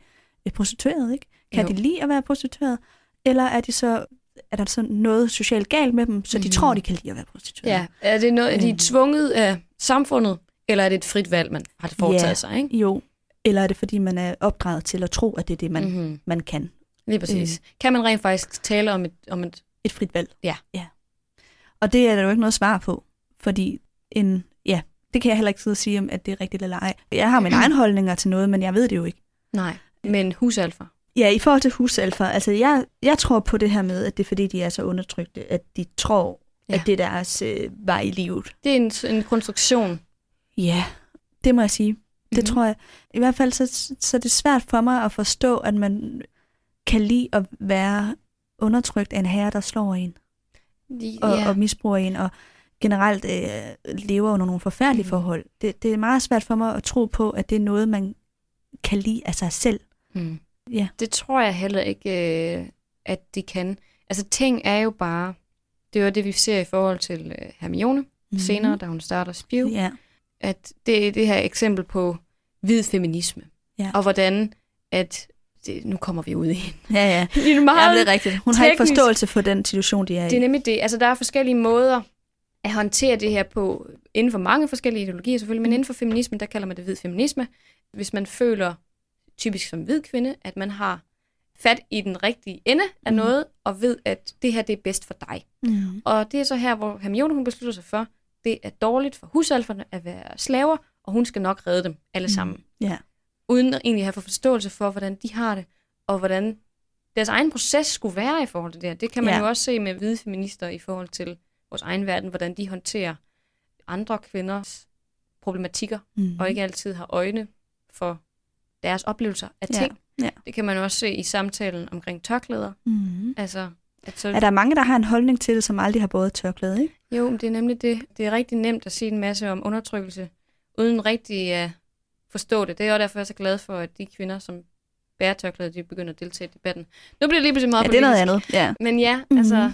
øh, prostitueret, ikke? Kan Jo. de lide at være prostitueret, eller er de så er der så noget socialt galt med dem, så de Mhm. tror, de kan lide at være prostitueret? Ja, er det noget, er de Øhm. tvunget af samfundet, eller er det et frit valg, man har foretaget Ja. sig? Ikke? Jo. Eller er det, fordi man er opdraget til at tro, at det er det, man, mm. Mm-hmm. man kan? Lige præcis. Kan man rent faktisk tale om et, om et Et frit valg. Ja. ja. Og det er der jo ikke noget svar på, fordi en, ja, det kan jeg heller ikke sidde og sige, om at det er rigtigt eller ej. Jeg har mine egne holdninger til noget, men jeg ved det jo ikke. Nej, men husalfer. Ja, i forhold til husalfer, altså jeg, jeg tror på det her med, at det er fordi, de er så undertrykte, at de tror. Ja. at det er deres øh, vej i livet. Det er en, en konstruktion. Ja, det må jeg sige. Det Mhm. tror jeg. I hvert fald så, så er det svært for mig at forstå, at man kan lide at være undertrykt af en herre, der slår en og, ja. og misbruger en, og generelt øh, lever under nogle forfærdelige Mhm. forhold. Det, det er meget svært for mig at tro på, at det er noget, man kan lide af sig selv. Hmm. Ja. Det tror jeg heller ikke, øh, at de kan. Altså ting er jo bare, det er jo det, vi ser i forhold til øh, Hermione mm-hmm. senere, da hun starter Spew, Ja, at det er det her eksempel på hvid feminisme. Ja. Og hvordan, at det, nu kommer vi ud i en, ja, ja. i en ja meget det er rigtigt. Hun har ikke teknisk- forståelse for den situation, de er i. Det er nemlig det. Altså, der er forskellige måder at håndtere det her på, inden for mange forskellige ideologier selvfølgelig, men inden for feminismen, der kalder man det hvid feminisme. Hvis man føler, typisk som hvid kvinde, at man har fat i den rigtige ende af Mm. noget, og ved, at det her det er bedst for dig. Mm. Og det er så her, hvor Hermione hun beslutter sig for, det er dårligt for husalferne at være slaver, og hun skal nok redde dem alle sammen. Ja. Uden at egentlig have fået forståelse for, hvordan de har det, og hvordan deres egen proces skulle være i forhold til det her. Det kan man ja. jo også se med hvide feminister i forhold til vores egen verden, hvordan de håndterer andre kvinders problematikker, Mm. og ikke altid har øjne for deres oplevelser af ting. Ja. Det kan man også se i samtalen omkring tørklæder. Mm. Altså, at så, Er der mange, der har en holdning til det, som aldrig har båret tørklæde, ikke? Jo, det er nemlig det. Det er rigtig nemt at sige en masse om undertrykkelse, uden rigtig at forstå det. Det er også derfor, jeg er så glad for, at de kvinder, som bærer tørklæde, de begynder at deltage i debatten. Nu bliver det lige pludselig meget Ja, det er noget andet. Ja. Men ja, Mhm. altså,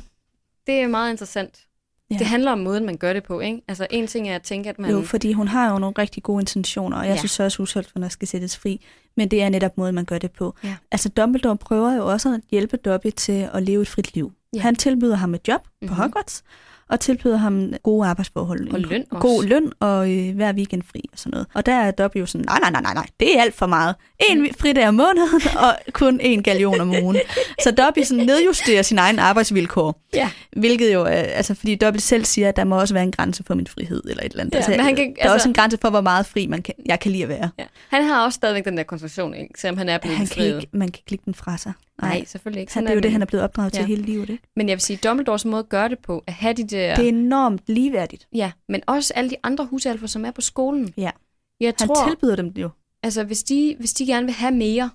det er meget interessant. Ja. Det handler om måden, man gør det på, ikke? Altså, en ting er at tænke, at man... Jo, fordi hun har jo nogle rigtig gode intentioner, og jeg ja. synes også, at husholderne skal sættes fri. Men det er netop måden, man gør det på. Ja. Altså, Dumbledore prøver jo også at hjælpe Dobby til at leve et frit liv. Ja. Han tilbyder ham et job mm-hmm. på Mhm. Hogwarts, og tilbyder ham gode arbejdsforhold. Og løn også. God løn og øh, hver weekend fri og sådan noget. Og der er Dobby jo sådan, nej, nej, nej, nej, nej, det er alt for meget. En Mm. fridag om måneden, og kun en galion om ugen. Så Dobby sådan nedjusterer sin egen arbejdsvilkår. Ja. Hvilket jo, er, altså fordi Dobby selv siger, at der må også være en grænse for min frihed, eller et eller andet. Ja, altså, men han kan- der er altså- også en grænse for, hvor meget fri man kan, jeg kan lide at være. Ja. Han har også stadigvæk den der koncentration, ikke? selvom han er blevet Han kan ikke, man kan ikke lægge den fra sig. Nej, selvfølgelig ikke. Han, Sådan det er jo det, han er blevet opdraget til Ja. hele livet. Ikke? Men jeg vil sige, Dumbledores måde at gøre det på, at have de der... Det er enormt ligeværdigt. Ja, men også alle de andre husalfer, som er på skolen. Ja. Jeg Han tror, tilbyder dem det jo. altså hvis de, hvis de gerne vil have mere,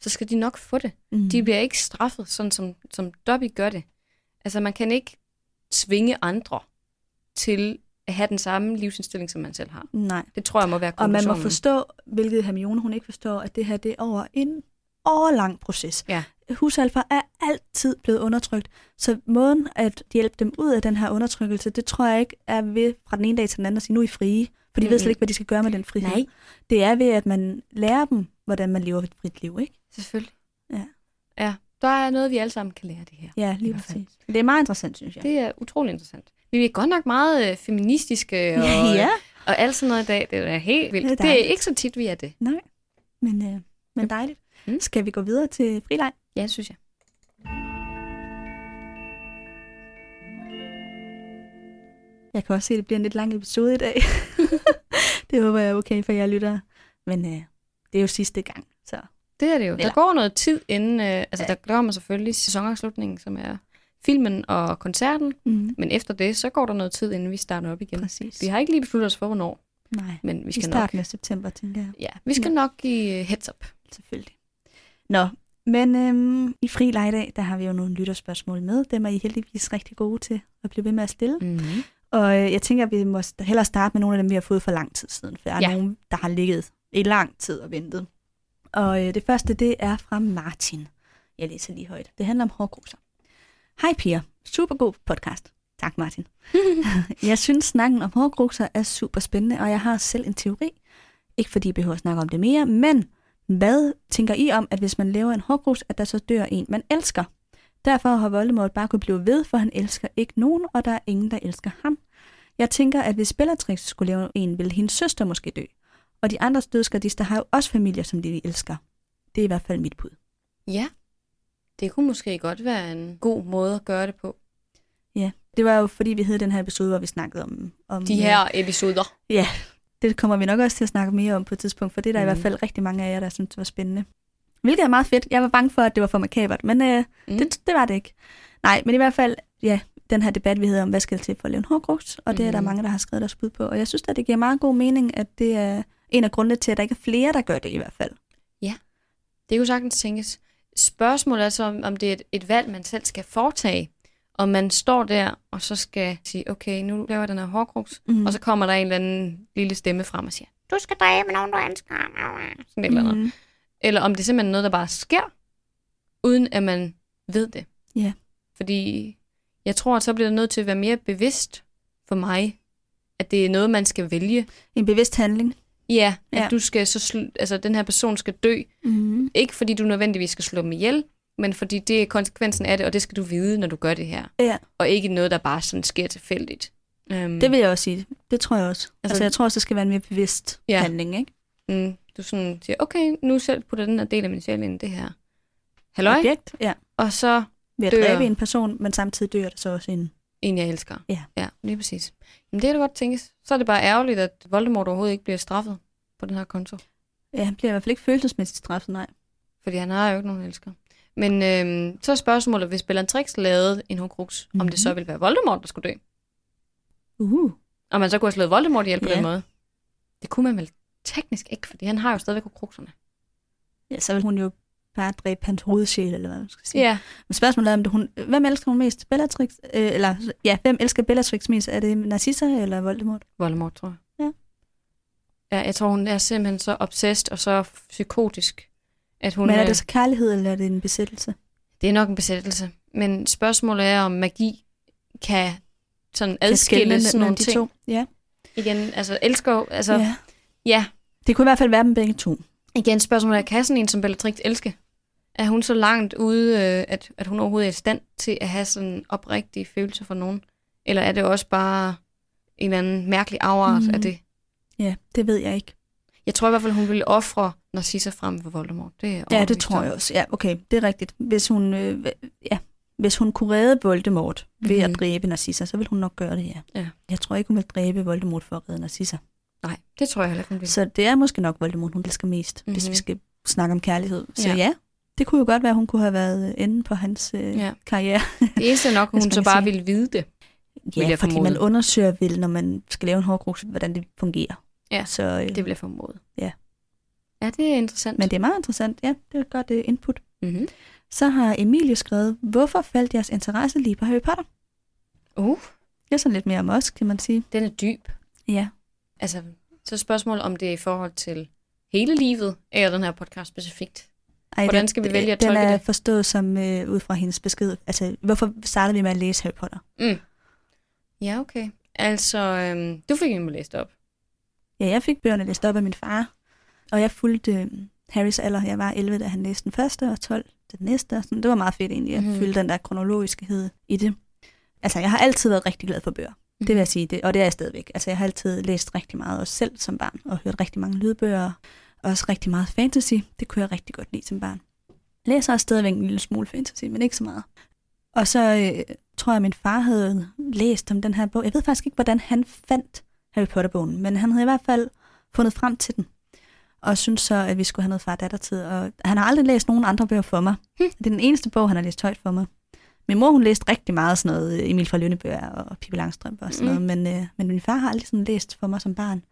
så skal de nok få det. Mm. De bliver ikke straffet, sådan som, som Dobby gør det. Altså man kan ikke tvinge andre til at have den samme livsindstilling, som man selv har. Nej. Det tror jeg må være Og man må forstå, hvilket Hermione hun ikke forstår, at det her det er over en årlang proces. Ja. Husalfer er altid blevet undertrykt, så måden at hjælpe dem ud af den her undertrykkelse, det tror jeg ikke er ved fra den ene dag til den anden at sige, nu er I frie, for de ved Mm-mm. slet ikke, hvad de skal gøre med den frihed. Nej, Det er ved, at man lærer dem, hvordan man lever et frit liv, ikke? selvfølgelig. Ja. Ja, der er noget, vi alle sammen kan lære det her. Ja, lige præcis. Det er meget interessant, synes jeg. Det er utrolig interessant. Vi er godt nok meget øh, feministiske og, ja, og alt sådan noget i dag. Det er helt vildt. Det er Det er, ikke så tit, vi er det. nej. Men, øh, men dejligt. Mm. Skal vi gå videre til frileg? Ja, synes jeg. Jeg kan også se, at det bliver en lidt lang episode i dag. det håber jeg er okay for jer lyttere. Men øh, det er jo sidste gang, så Det er det jo. Der Eller- går noget tid inden, øh, altså Ja. der kommer selvfølgelig sæsonafslutningen, som er filmen og koncerten, mm. men efter det, så går der noget tid, inden vi starter op igen. præcis. Vi har ikke lige besluttet os for, hvornår, Nej, men vi i skal nok, starten af september, tænker jeg. ja, vi skal Ja. nok give øh, heads up. Selvfølgelig. Nå, men øhm, i fri legdag, der har vi jo nogle lytterspørgsmål med. Dem er I heldigvis rigtig gode til at blive ved med at stille. Mm-hmm. Og øh, jeg tænker, at vi må hellere starte med nogle af dem, vi har fået for lang tid siden. For der er Ja. nogen, der har ligget i lang tid og ventet. Og øh, det første, det er fra Martin. Jeg læser lige højt. Det handler om hårgrusser. Hej Pia. Super god podcast. Tak Martin. jeg synes, snakken om hårgrusser er super spændende, og jeg har selv en teori. Ikke fordi I behøver at snakke om det mere, men hvad tænker I om, at hvis man laver en hårgrus, at der så dør en, man elsker? Derfor har Voldemort bare kunne blive ved, for han elsker ikke nogen, og der er ingen, der elsker ham. Jeg tænker, at hvis Bellatrix skulle lave en, ville hendes søster måske dø. Og de andre dødsgardister har jo også familier, som de elsker. Det er i hvert fald mit bud. Ja, det kunne måske godt være en god måde at gøre det på. Det var jo fordi, vi havde den her episode, hvor vi snakkede om... om De her episoder. Ja, det kommer vi nok også til at snakke mere om på et tidspunkt, for det er der mm. i hvert fald rigtig mange af jer, der synes var spændende. Hvilket er meget fedt. Jeg var bange for, at det var for makabert, men øh, Mm. mm. det, det var det ikke. Nej, men i hvert fald, ja, den her debat, vi havde om, hvad skal til for at lave en hårgrugt, og det er der Mhm. mange, der har skrevet deres bud på. Og jeg synes at det giver meget god mening, at det er en af grundene til, at der ikke er flere, der gør det i hvert fald. Det kunne sagtens tænkes. Spørgsmålet er så, om- om det er et, et valg, man selv skal foretage. Om man står der, og så skal sige, okay, nu laver jeg den her hårdkruks, Mm. og så kommer der en eller anden lille stemme frem og siger, du skal dræbe nogen, du elsker. Sådan et eller andet. Mm. Eller om det er simpelthen noget, der bare sker, uden at man ved det. Ja. Fordi jeg tror, at så bliver det nødt til at være mere bevidst for mig, at det er noget, man skal vælge. En bevidst handling. Ja, at Ja. du skal så sl- altså den her person skal dø, Mm. ikke fordi du nødvendigvis skal slå dem ihjel, men fordi det er konsekvensen af det, og det skal du vide, når du gør det her. Ja. Og ikke noget, der bare sådan sker tilfældigt. Um, Det vil jeg også sige. Det tror jeg også. Altså, Altså- jeg tror også, det skal være en mere bevidst Ja. handling, ikke? mm, du sådan siger, okay, nu selv putter den her del af min sjæl ind i det her. Halløj? Objekt, ja. Og så Ved at Dør. dræbe en person, men samtidig dør der så også en. en, jeg elsker. Ja. Ja, lige præcis. Jamen det er da godt tænkes. Så er det bare ærgerligt, at Voldemort overhovedet ikke bliver straffet på den her konto. Ja, han bliver i hvert fald ikke følelsesmæssigt straffet, nej. Fordi han har jo ikke nogen elsker. Men øhm, så er spørgsmålet, hvis Bellatrix lavede en Horcrux, mm-hmm. om det så ville være Voldemort, der skulle dø. Uh. Og man så kunne have slået Voldemort ihjel på Ja. den måde. Det kunne man vel teknisk ikke, fordi han har jo stadigvæk Horcruxerne. Ja, så vil hun jo bare dræbe hans hovedsjæl, eller hvad man skal sige. Ja. Men spørgsmålet er, om det hun, hvem elsker hun mest? Bellatrix? Øh, eller, ja, hvem elsker Bellatrix mest? Er det Narcissa eller Voldemort? Voldemort, tror jeg. Ja. Ja, jeg tror, hun er simpelthen så obsessed og så psykotisk, at hun Men er det så kærlighed, eller er det en besættelse? det er nok en besættelse. Men spørgsmålet er, om magi kan sådan kan adskille sådan nogle de ting. to. Ja. Igen, altså elsker altså, ja. ja. ja. Det kunne i hvert fald være dem begge to. Igen spørgsmålet er, kan sådan en som Bellatrix elske? Er hun så langt ude, øh, at, at hun overhovedet er i stand til at have sådan oprigtige følelser for nogen? Eller er det også bare en eller anden mærkelig afart Mm. af det? Ja, det ved jeg ikke. Jeg tror i hvert fald, hun ville ofre Narcissa frem for Voldemort. Det er Ja, det tror jeg også. Ja, okay, det er rigtigt. Hvis hun, øh, ja, hvis hun kunne redde Voldemort ved Mhm. at dræbe Narcissa, så ville hun nok gøre det, ja. Ja. Jeg tror ikke, hun vil dræbe Voldemort for at redde Narcissa. Nej, det tror jeg heller ikke, hun vil. Så det er måske nok Voldemort, hun elsker mest, mm-hmm. hvis Mhm. vi skal snakke om kærlighed. Så Ja. ja. det kunne jo godt være, hun kunne have været enden på hans øh, Ja. karriere. Det eneste nok, hun så bare sige. ville vide det. Ja, fordi formode. man undersøger vel, når man skal lave en hårdkrux, hvordan det fungerer. Ja, Så, øh, Det vil jeg formode. Ja. Ja, det er interessant. men det er meget interessant. Ja, det er et godt uh, input. Mm-hmm. Så har Emilie skrevet, hvorfor faldt jeres interesse lige på Harry Potter? Uh, Det er sådan lidt mere om os, kan man sige. den er dyb. Ja. Altså, så er spørgsmålet, om det er i forhold til hele livet, eller den her podcast specifikt. Ej, Hvordan den- skal vi vælge at Den tolke er det? forstået som øh, ud fra hendes besked. Altså, hvorfor startede vi med at læse Harry Potter? Mm. Ja, okay. Altså, øhm, du fik en læst op. Ja, jeg fik bøgerne læst op af min far, og jeg fulgte øh, Harrys alder. Jeg var 11, da han læste den første, og 12 den næste. Og sådan. Det var meget fedt egentlig, at mm. følge den der kronologiskhed i det. Altså, jeg har altid været rigtig glad for bøger. Det vil jeg sige, det, og det er jeg stadigvæk. Altså, jeg har altid læst rigtig meget, også selv som barn, og hørt rigtig mange lydbøger, og også rigtig meget fantasy. Det kunne jeg rigtig godt lide som barn. Jeg læser også stadigvæk en lille smule fantasy, men ikke så meget. Og så øh, tror jeg, at min far havde læst om den her bog. Jeg ved faktisk ikke, hvordan han fandt Harry Potter-bogen, men han havde i hvert fald fundet frem til den. Og synes så, at vi skulle have noget far-datter-tid. Og han har aldrig læst nogen andre bøger for mig. Hm. Det er den eneste bog, han har læst højt for mig. Min mor, hun læste rigtig meget sådan noget øh, Emil fra Lønnebøger og Pippi Langstrømpe og sådan Mm. noget, men, øh, men min far har aldrig sådan læst for mig som barn.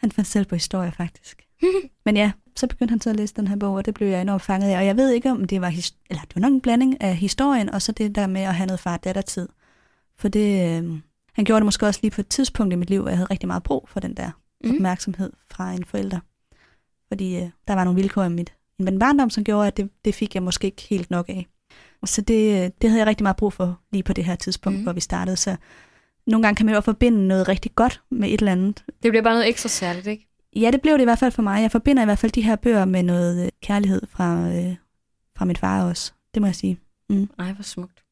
Han fandt selv på historie, faktisk. men ja, så begyndte han så at læse den her bog, og det blev jeg enormt fanget af. Og jeg ved ikke, om det var, eller det var nok en blanding af historien, og så det der med at have noget far-datter-tid. For det, øh, han gjorde det måske også lige på et tidspunkt i mit liv, hvor jeg havde rigtig meget brug for den der Mm. opmærksomhed fra en forælder. Fordi øh, der var nogle vilkår i mit, i min barndom, som gjorde, at det, det fik jeg måske ikke helt nok af. Så det, øh, det havde jeg rigtig meget brug for lige på det her tidspunkt, Mm. mm. hvor vi startede. Så nogle gange kan man jo forbinde noget rigtig godt med et eller andet. Det bliver bare noget ekstra særligt, ikke? Ja, det blev det i hvert fald for mig. Jeg forbinder i hvert fald de her bøger med noget øh, kærlighed fra, øh, fra min far også. Det må jeg sige. Ej, hvor smukt.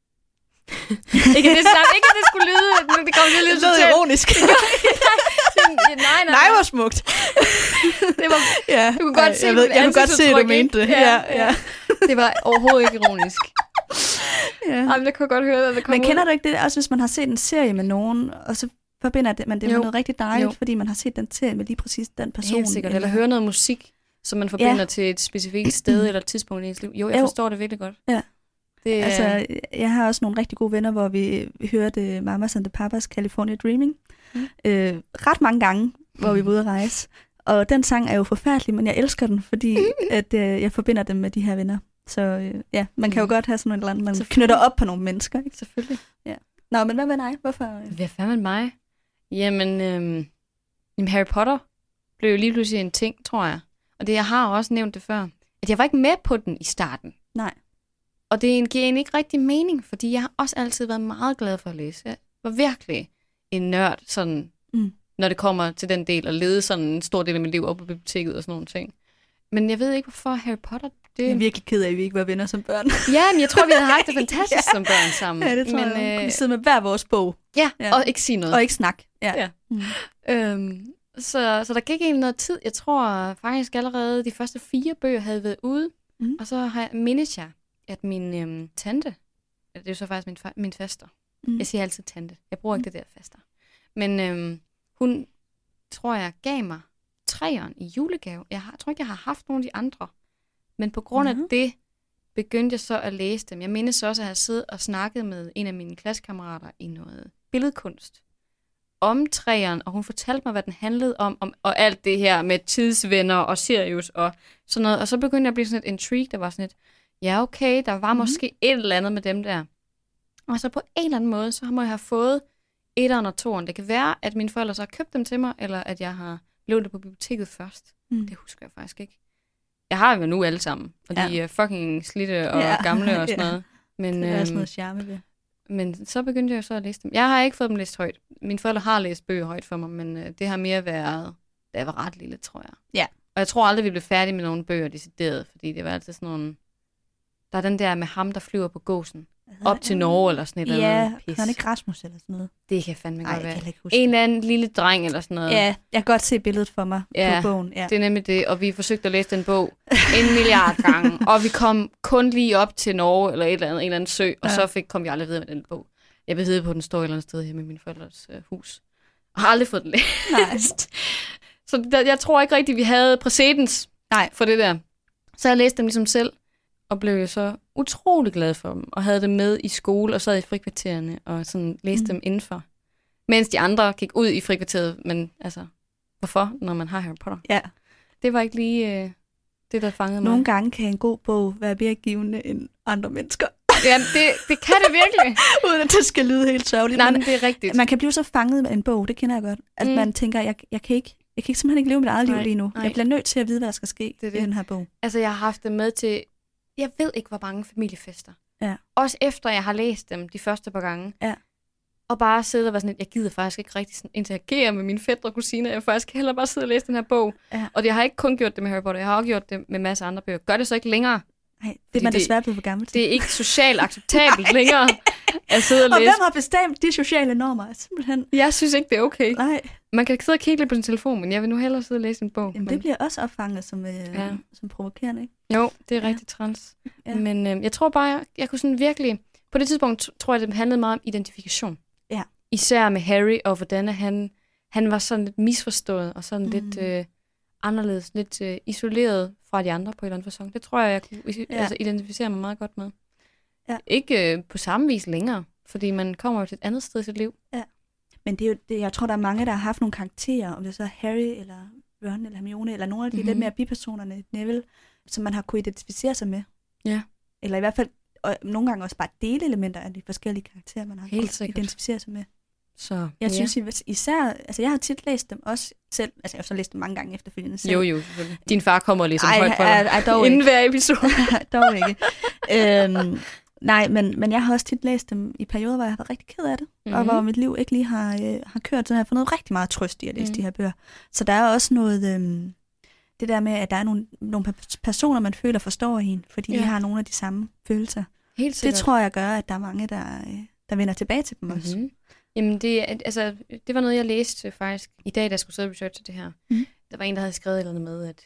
ikke, at det, nej, ikke at det skulle lyde, men det kom til at lyde ironisk. Ja, nej, nej, Nej, hvor smukt. det var, ja. du kunne godt Ej, se jeg, ved, jeg kunne godt se, at du mente det. ikke? Ja, ja. det var overhovedet ikke ironisk. ja. Jamen, det kunne godt høre, at det kom Men ud. kender du ikke det, også hvis man har set en serie med nogen, og så forbinder det, man det med Jo. noget rigtig dejligt, Jo. fordi man har set den serie med lige præcis den person. Helt sikkert. Eller høre noget musik, som man forbinder Ja. til et specifikt sted eller et tidspunkt i ens liv. Jo, jeg Jo. forstår det virkelig godt. Ja. Det, er- Altså, jeg har også nogle rigtig gode venner, hvor vi hørte Mamas and the Papas California Dreaming. Mm. Øh, ret mange gange, hvor vi var ude at rejse. Og den sang er jo forfærdelig, men jeg elsker den, fordi at, øh, jeg forbinder dem med de her venner. Så øh, ja, man kan jo Mm. godt have sådan noget eller andet, man knytter op på nogle mennesker. Ikke? selvfølgelig. Nå, men hvad med dig? Hvorfor? øh? Hvad fanden med mig? Jamen, jamen, Harry Potter blev jo lige pludselig en ting, tror jeg. Og det, jeg har også nævnt det før, at jeg var ikke med på den i starten. Nej. Og det giver egentlig ikke rigtig mening, fordi jeg har også altid været meget glad for at læse. Jeg var virkelig en nørd, sådan, Mm. når det kommer til den del, at lede sådan en stor del af mit liv op på biblioteket og sådan nogle ting. Men jeg ved ikke, hvorfor Harry Potter... Det... Jeg er virkelig ked af, at vi ikke var venner som børn. Ja, men jeg tror, vi havde haft det fantastisk Ja. som børn sammen. ja, det tror men, jeg. Øh, Vi sidder med hver vores bog, ja, Ja. og ikke sige noget. og ikke snak. Ja. Ja. Mm. Øhm, så, så der gik egentlig noget tid. Jeg tror faktisk allerede, de første fire bøger havde været ude. Mhm. Og så har jeg, mindes jeg, at min øhm, tante, det er jo så faktisk min, min faster. Mm. Jeg siger altid tante. Jeg bruger ikke det der faster. Men øhm, hun, tror jeg, gav mig træeren i julegave. Jeg, har, jeg tror ikke, jeg har haft nogen af de andre. Men på grund af Nå. det, begyndte jeg så at læse dem. Jeg mindes også, at jeg siddet og snakket med en af mine klassekammerater i noget billedkunst om træeren, og hun fortalte mig, hvad den handlede om, om og alt det her med tidsvenner og Sirius og sådan noget. Og så begyndte jeg at blive sådan et intrigue, der var sådan et, ja okay, der var Mhm. måske et eller andet med dem der. Og så på en eller anden måde, så må jeg have fået etteren og toeren. Det kan være, at mine forældre så har købt dem til mig, eller at jeg har lånt det på biblioteket først. Mm. Det husker jeg faktisk ikke. Jeg har jo nu alle sammen, og de Ja. er fucking slidte og Ja, gamle og sådan ja. noget. Men, Det er også øhm, noget charme ved. Men så begyndte jeg så at læse dem. Jeg har ikke fået dem læst højt. Mine forældre har læst bøger højt for mig, men øh, det har mere været, da jeg var ret lille, tror jeg. Ja. Og jeg tror aldrig, vi blev færdige med nogle bøger decideret, fordi det var altid sådan nogle... Der er den der med ham, der flyver på gåsen. Op til Norge eller sådan et eller Ja, andet pis. han er ikke Rasmus eller sådan noget. Det kan fandme godt jeg være. kan ikke huske En eller anden lille dreng eller sådan noget. Ja, jeg kan godt se billedet for mig Ja, på bogen. Ja. Det er nemlig det, og vi forsøgte at læse den bog en milliard gange, og vi kom kun lige op til Norge eller et eller andet, en eller anden sø, og Ja. så fik, kom vi aldrig videre med den bog. Jeg ved på, at den står et eller andet sted hjemme i min forældres øh, hus. Og har aldrig fået den læst. Så der, jeg tror ikke rigtigt, vi havde præcedens Nej. for det der. Så jeg læste dem ligesom selv, og blev jo så utrolig glad for dem, og havde dem med i skole, og sad i frikvartererne, og sådan læste Mm. dem indenfor. Mens de andre gik ud i frikvarteret, men altså, hvorfor, når man har Harry Potter? ja. Det var ikke lige øh, det, der fangede mig. Nogle gange kan en god bog være mere givende end andre mennesker. Ja, det, det kan det virkelig. Uden at det skal lyde helt sørgeligt. Nej, men det er rigtigt. man kan blive så fanget af en bog, det kender jeg godt. At Mm. man tænker, jeg, jeg, kan ikke, jeg kan ikke simpelthen ikke leve mit eget liv Nej, lige nu. nej. Jeg bliver nødt til at vide, hvad der skal ske Det er i det. den her bog. Altså, jeg har haft dem med til, jeg ved ikke, hvor mange familiefester. Ja. Også efter, jeg har læst dem de første par gange. Ja. Og bare sidde og være sådan lidt, jeg gider faktisk ikke rigtig sådan interagere med mine fædre og kusiner. Jeg vil faktisk hellere bare sidde og læse den her bog. Ja. Og jeg har ikke kun gjort det med Harry Potter, jeg har også gjort det med masser af andre bøger. Gør det så ikke længere. Nej, det Fordi er man desværre blevet for gammel til. Det er ikke socialt acceptabelt længere at sidde og og læse. hvem har bestemt de sociale normer? Simpelthen. Jeg synes ikke, det er okay. Nej, Man kan sidde og kigge lidt på sin telefon, men jeg vil nu hellere sidde og læse en bog. Jamen, men... det bliver også opfanget som, øh, Ja. som provokerende, ikke? Jo, det er Ja. rigtig træls. Ja. Men øh, jeg tror bare, jeg, jeg kunne sådan virkelig... På det tidspunkt tror jeg, det handlede meget om identifikation. Ja. Især med Harry, og hvordan han, han var sådan lidt misforstået, og sådan mm. lidt øh, anderledes, lidt øh, isoleret fra de andre på en eller anden fasong. Det tror jeg, jeg kunne ja. Ja. altså, identificere mig meget godt med. Ja. Ikke øh, på samme vis længere, fordi man kommer jo til et andet sted i sit liv. Men det er jo, det, jeg tror, der er mange, der har haft nogle karakterer, om det så er Harry, eller Ron, eller Hermione, eller nogle af de mm-hmm. lidt mere bipersonerne, Neville, som man har kunne identificere sig med. Ja. Eller i hvert fald, og nogle gange også bare delelementer af de forskellige karakterer, man har Helt kunne sikkert. identificere sig med. Så, Jeg ja. synes is- især, altså jeg har tit læst dem også selv, altså jeg har så læst dem mange gange efterfølgende selv. Jo, jo. Din far kommer læser Ej, højt for dig. ej, dog Inden ikke. hver episode. dog ikke. øhm, nej, men, men jeg har også tit læst dem i perioder, hvor jeg har været rigtig ked af det, mm-hmm. og hvor mit liv ikke lige har, øh, har kørt, så jeg har fået noget rigtig meget trøst i at læse Mhm. mm. de her bøger. Så der er også noget, øhm, det der med, at der er nogle, nogle pe- personer, man føler forstår en, fordi ja. de har nogle af de samme følelser. Helt Det sikkert. tror jeg gør, at der er mange, der, øh, der vender tilbage til dem også. Jamen, det, altså, det var noget, jeg læste faktisk i dag, da jeg skulle sidde og researche det her. Mhm. Der var en, der havde skrevet et eller andet med, at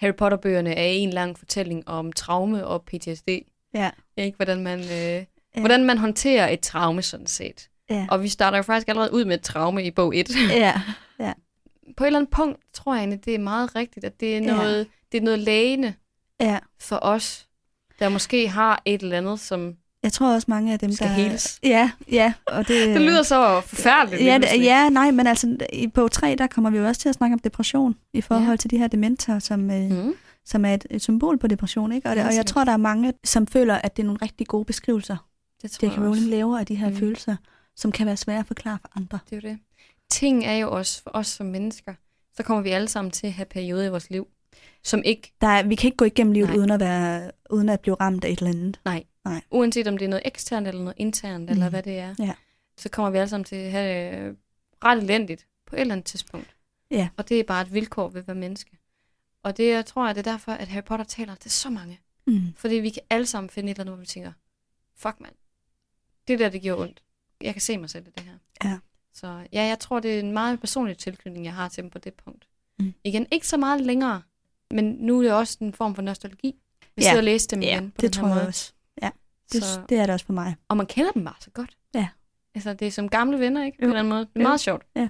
Harry Potter-bøgerne er en lang fortælling om traume og PTSD. Ja. Ikke? Hvordan, man, øh, hvordan man håndterer et traume, sådan set. Ja. Og vi starter jo faktisk allerede ud med et traume i bog 1. ja. På et eller andet punkt tror jeg det er meget rigtigt, at det er Ja. noget, det er noget lægende ja. for os, der måske har et eller andet, som Jeg tror også mange af dem, skal der... heles. Ja, ja. Og det, Det lyder så forfærdeligt. Ja, det, ja, nej, men altså i bog 3, der kommer vi jo også til at snakke om depression i forhold Ja. til de her dementer, som, øh, mm. Som er et, et symbol på depression. Ikke? Og, det, og jeg tror, der er mange, som føler, at det er nogle rigtig gode beskrivelser, Det tror J.K. Rowling laver af de her Mm. følelser, som kan være svære at forklare for andre. Det er jo det. Ting er jo også for os som mennesker, så kommer vi alle sammen til at have perioder i vores liv, som ikke, Der er, vi kan ikke gå igennem livet Nej. uden at, være, uden at blive ramt af et eller andet. Uanset om det er noget eksternt eller noget internt, mm. eller hvad det er, Ja. så kommer vi alle sammen til at have det ret elendigt på et eller andet tidspunkt. Ja. Og det er bare et vilkår ved at være menneske. Og det jeg tror jeg, det er derfor, at Harry Potter taler til så mange. Mm. Fordi vi kan alle sammen finde et eller andet, hvor vi tænker, fuck mand, det der, det gjorde ondt. Jeg kan se mig selv i det her. Ja. Så ja, jeg tror, det er en meget personlig tilknytning, jeg har til dem på det punkt. Mm. Igen, ikke så meget længere, men nu er det også en form for nostalgi. Vi Ja. sidder og læser dem Ja, igen på det den tror her jeg måde. også. Det, Så, det er det også for mig. og man kender dem bare så godt. Ja. Altså, det er som gamle venner, ikke? På en eller anden måde. Det er Jo. meget sjovt. Ja.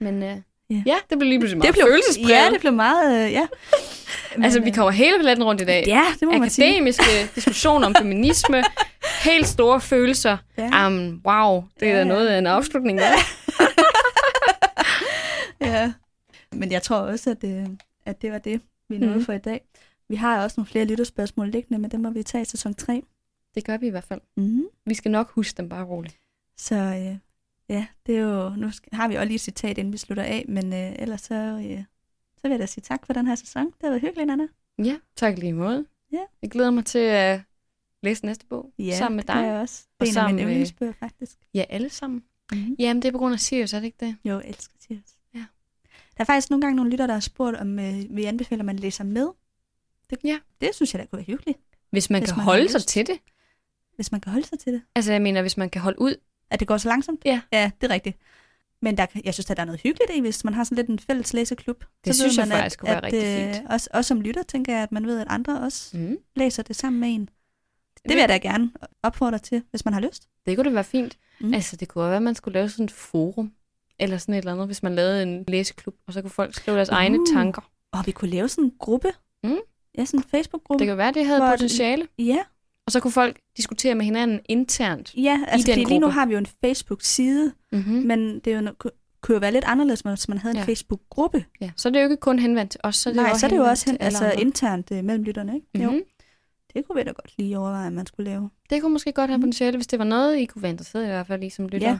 Men øh, Ja. ja, det blev lige pludselig meget det blev. Ja, det blev meget... Øh, ja. altså, Men, vi øh, kommer hele paletten rundt i dag. Ja, det må man sige. Akademiske diskussioner om feminisme, helt store følelser. Ja. Um, wow, det er Ja, da ja. noget af en afslutning. Ja. ja. Men jeg tror også, at det, at det var det, vi nåede mm. for i dag. Vi har også nogle flere lytterspørgsmål liggende, men dem må vi tage i sæson 3. Det gør vi i hvert fald. Mm. Vi skal nok huske dem bare roligt. Så øh, ja, det er jo, nu skal, har vi også lige et citat, inden vi slutter af, men øh, ellers så, øh, så vil jeg da sige tak for den her sæson. Det har været hyggeligt, Anna. Ja, tak lige måde. Ja. Jeg glæder mig til at læse næste bog Ja, sammen med det dig. jeg også. Og Det er en af mine yndlingsbøger, faktisk. Ja, alle sammen. Mm-hmm. Jamen, det er på grund af Sirius, er det ikke det? Jo, jeg elsker Sirius. Ja. Der er faktisk nogle gange nogle lytter, der har spurgt, om øh, vi anbefaler, at man læser med. Det, Ja. det synes jeg da kunne være hyggeligt, Hvis man Hvis kan man holde sig lyst. til det. Hvis man kan holde sig til det. Altså, jeg mener, hvis man kan holde ud. At det går så langsomt? Ja. Ja, det er rigtigt. Men der, jeg synes, at der er noget hyggeligt i, hvis man har sådan lidt en fælles læseklub. Det så synes jeg man, faktisk kunne være rigtig øh, fint. Også, også som lytter, tænker jeg, at man ved, at andre også Mm. læser det sammen med en. Det vil jeg da gerne opfordre til, hvis man har lyst. Det kunne det være fint. Mm. Altså, det kunne være, at man skulle lave sådan et forum. Eller sådan et eller andet, hvis man lavede en læseklub. Og så kunne folk skrive deres uh. egne tanker. Og vi kunne lave sådan en gruppe. Mm. Ja, sådan en Facebook-gruppe. Det kan være, det havde potentiale. Ja, Og så kunne folk diskutere med hinanden internt. ja altså den fordi lige nu har vi jo en Facebook-side, Mm-hmm. men det er jo, kunne jo være lidt anderledes, hvis man havde en Ja. Facebook-gruppe. Ja. Så er det jo ikke kun henvendt til os, så er det Nej, jo så er det jo også hen, altså andre. internt øh, mellem lytterne, ikke? Jo, Mhm. det kunne vi da godt lige overveje, at man skulle lave. Det kunne måske godt have Mm. potentiale, hvis det var noget, I kunne være interesseret i, i hvert fald, I som lytter. Ja.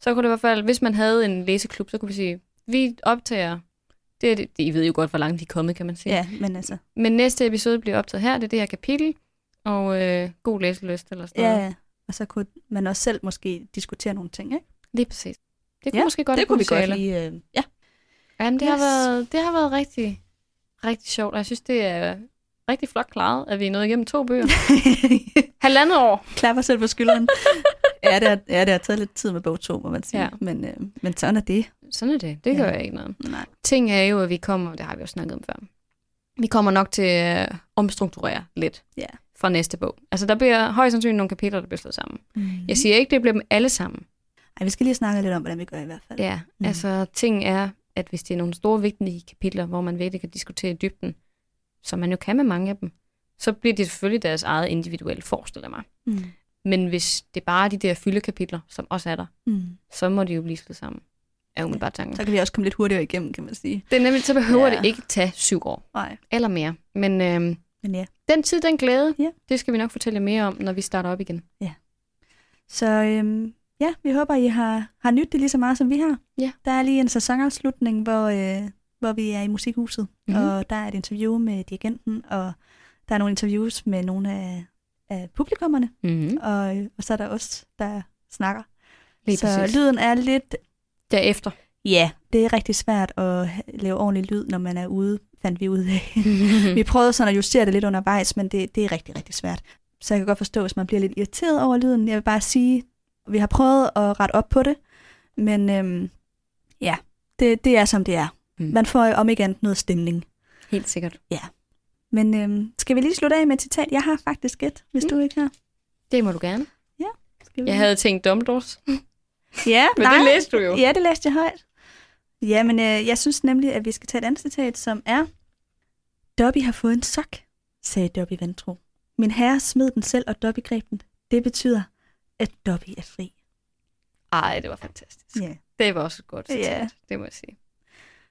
Så kunne det i hvert fald, hvis man havde en læseklub, så kunne vi sige, vi optager, det, det, I ved jo godt, hvor langt de er kommet, kan man sige. Ja, men altså, Men næste episode bliver optaget her, det er det her kapitel, og øh, god læselyst eller sådan noget. ja. Og så kunne man også selv måske diskutere nogle ting, ikke? Lige præcis. Det kunne Ja, måske godt det kunne vi godt lige... Øh, ja. Jamen, det, har Yes. været, det har været rigtig, rigtig sjovt, og jeg synes, det er rigtig flot klaret, at vi er nået igennem to bøger. Halvandet år. Klapper selv på skulderen. ja, det har, ja, det har taget lidt tid med bog 2, må man sige. Ja. Men, øh, men sådan er det. Sådan er det. Det Ja. gør jeg ikke noget. Nej. Ting er jo, at vi kommer, det har vi jo snakket om før, vi kommer nok til at omstrukturere lidt Ja. Fra næste bog. Altså, der bliver højst sandsynligt nogle kapitler, der bliver slået sammen. Mm. Jeg siger ikke, det bliver dem alle sammen. Ej, vi skal lige snakke lidt om, hvordan vi gør i hvert fald. Ja, Mm. altså ting er, at hvis det er nogle store vigtige kapitler, hvor man virkelig kan diskutere i dybden, som man jo kan med mange af dem, så bliver det selvfølgelig deres eget individuelle, forestiller mig. Mm. Men hvis det bare er de der fyldekapitler, som også er der, Mm. så må de jo blive slået sammen. Er umiddelbart tanken. Så kan vi også komme lidt hurtigere igennem, kan man sige. Det er nemlig, så behøver Ja. det ikke tage syv år Nej. eller mere. Men øhm, Men ja. den tid, den glæde, Ja. det skal vi nok fortælle mere om, når vi starter op igen. Så øhm, ja, vi håber, I har, har nydt det lige så meget, som vi har. Ja. Der er lige en sæsonafslutning, hvor, øh, hvor vi er i musikhuset, Mhm. mm-hmm. og der er et interview med dirigenten, og der er nogle interviews med nogle af, af publikummerne, Mm-hmm. og, øh, og så er der os, der snakker. Lige så præcis. lyden er lidt... Derefter. Ja, det er rigtig svært at lave ordentlig lyd, når man er ude, fandt vi ud af. vi prøvede sådan at justere det lidt undervejs, men det, det er rigtig, rigtig svært. Så jeg kan godt forstå, hvis man bliver lidt irriteret over lyden. Jeg vil bare sige, vi har prøvet at rette op på det, men øhm, ja, det, det er som det er. Mm. Man får om andet noget stemning. Helt sikkert. Men øhm, skal vi lige slutte af med et citat? Jeg har faktisk et, hvis Mm. du ikke har. Det må du gerne. Skal vi- Jeg havde tænkt Dumbledores, Ja, men nej. det læste du jo. Ja, det læste jeg højt. Ja, men øh, jeg synes nemlig, at vi skal tage et andet citat, som er Dobby har fået en sok, sagde Dobby vantro. Min herre smed den selv, og Dobby greb den. Det betyder, at Dobby er fri. Ej, det var fantastisk. Ja. Det var også et godt citat, Ja. det må jeg sige.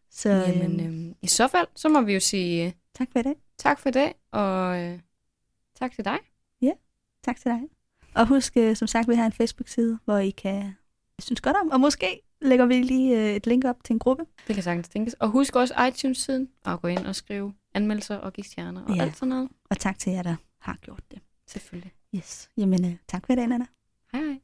Så Jamen, øhm, øhm, i så fald, så må vi jo sige øh, tak for i dag. tak for i dag, og øh, tak til dig. Tak til dig. Og husk, øh, som sagt, vi har en Facebook-side, hvor I kan synes godt om, og måske lægger vi lige øh, et link op til en gruppe. Det kan sagtens tænkes. Og husk også iTunes-siden, og gå ind og skrive anmeldelser og give stjerner og Ja. alt sådan noget. Og tak til jer, der har gjort det. Selvfølgelig. Yes. Jamen, øh, tak for i dag. Hej hej.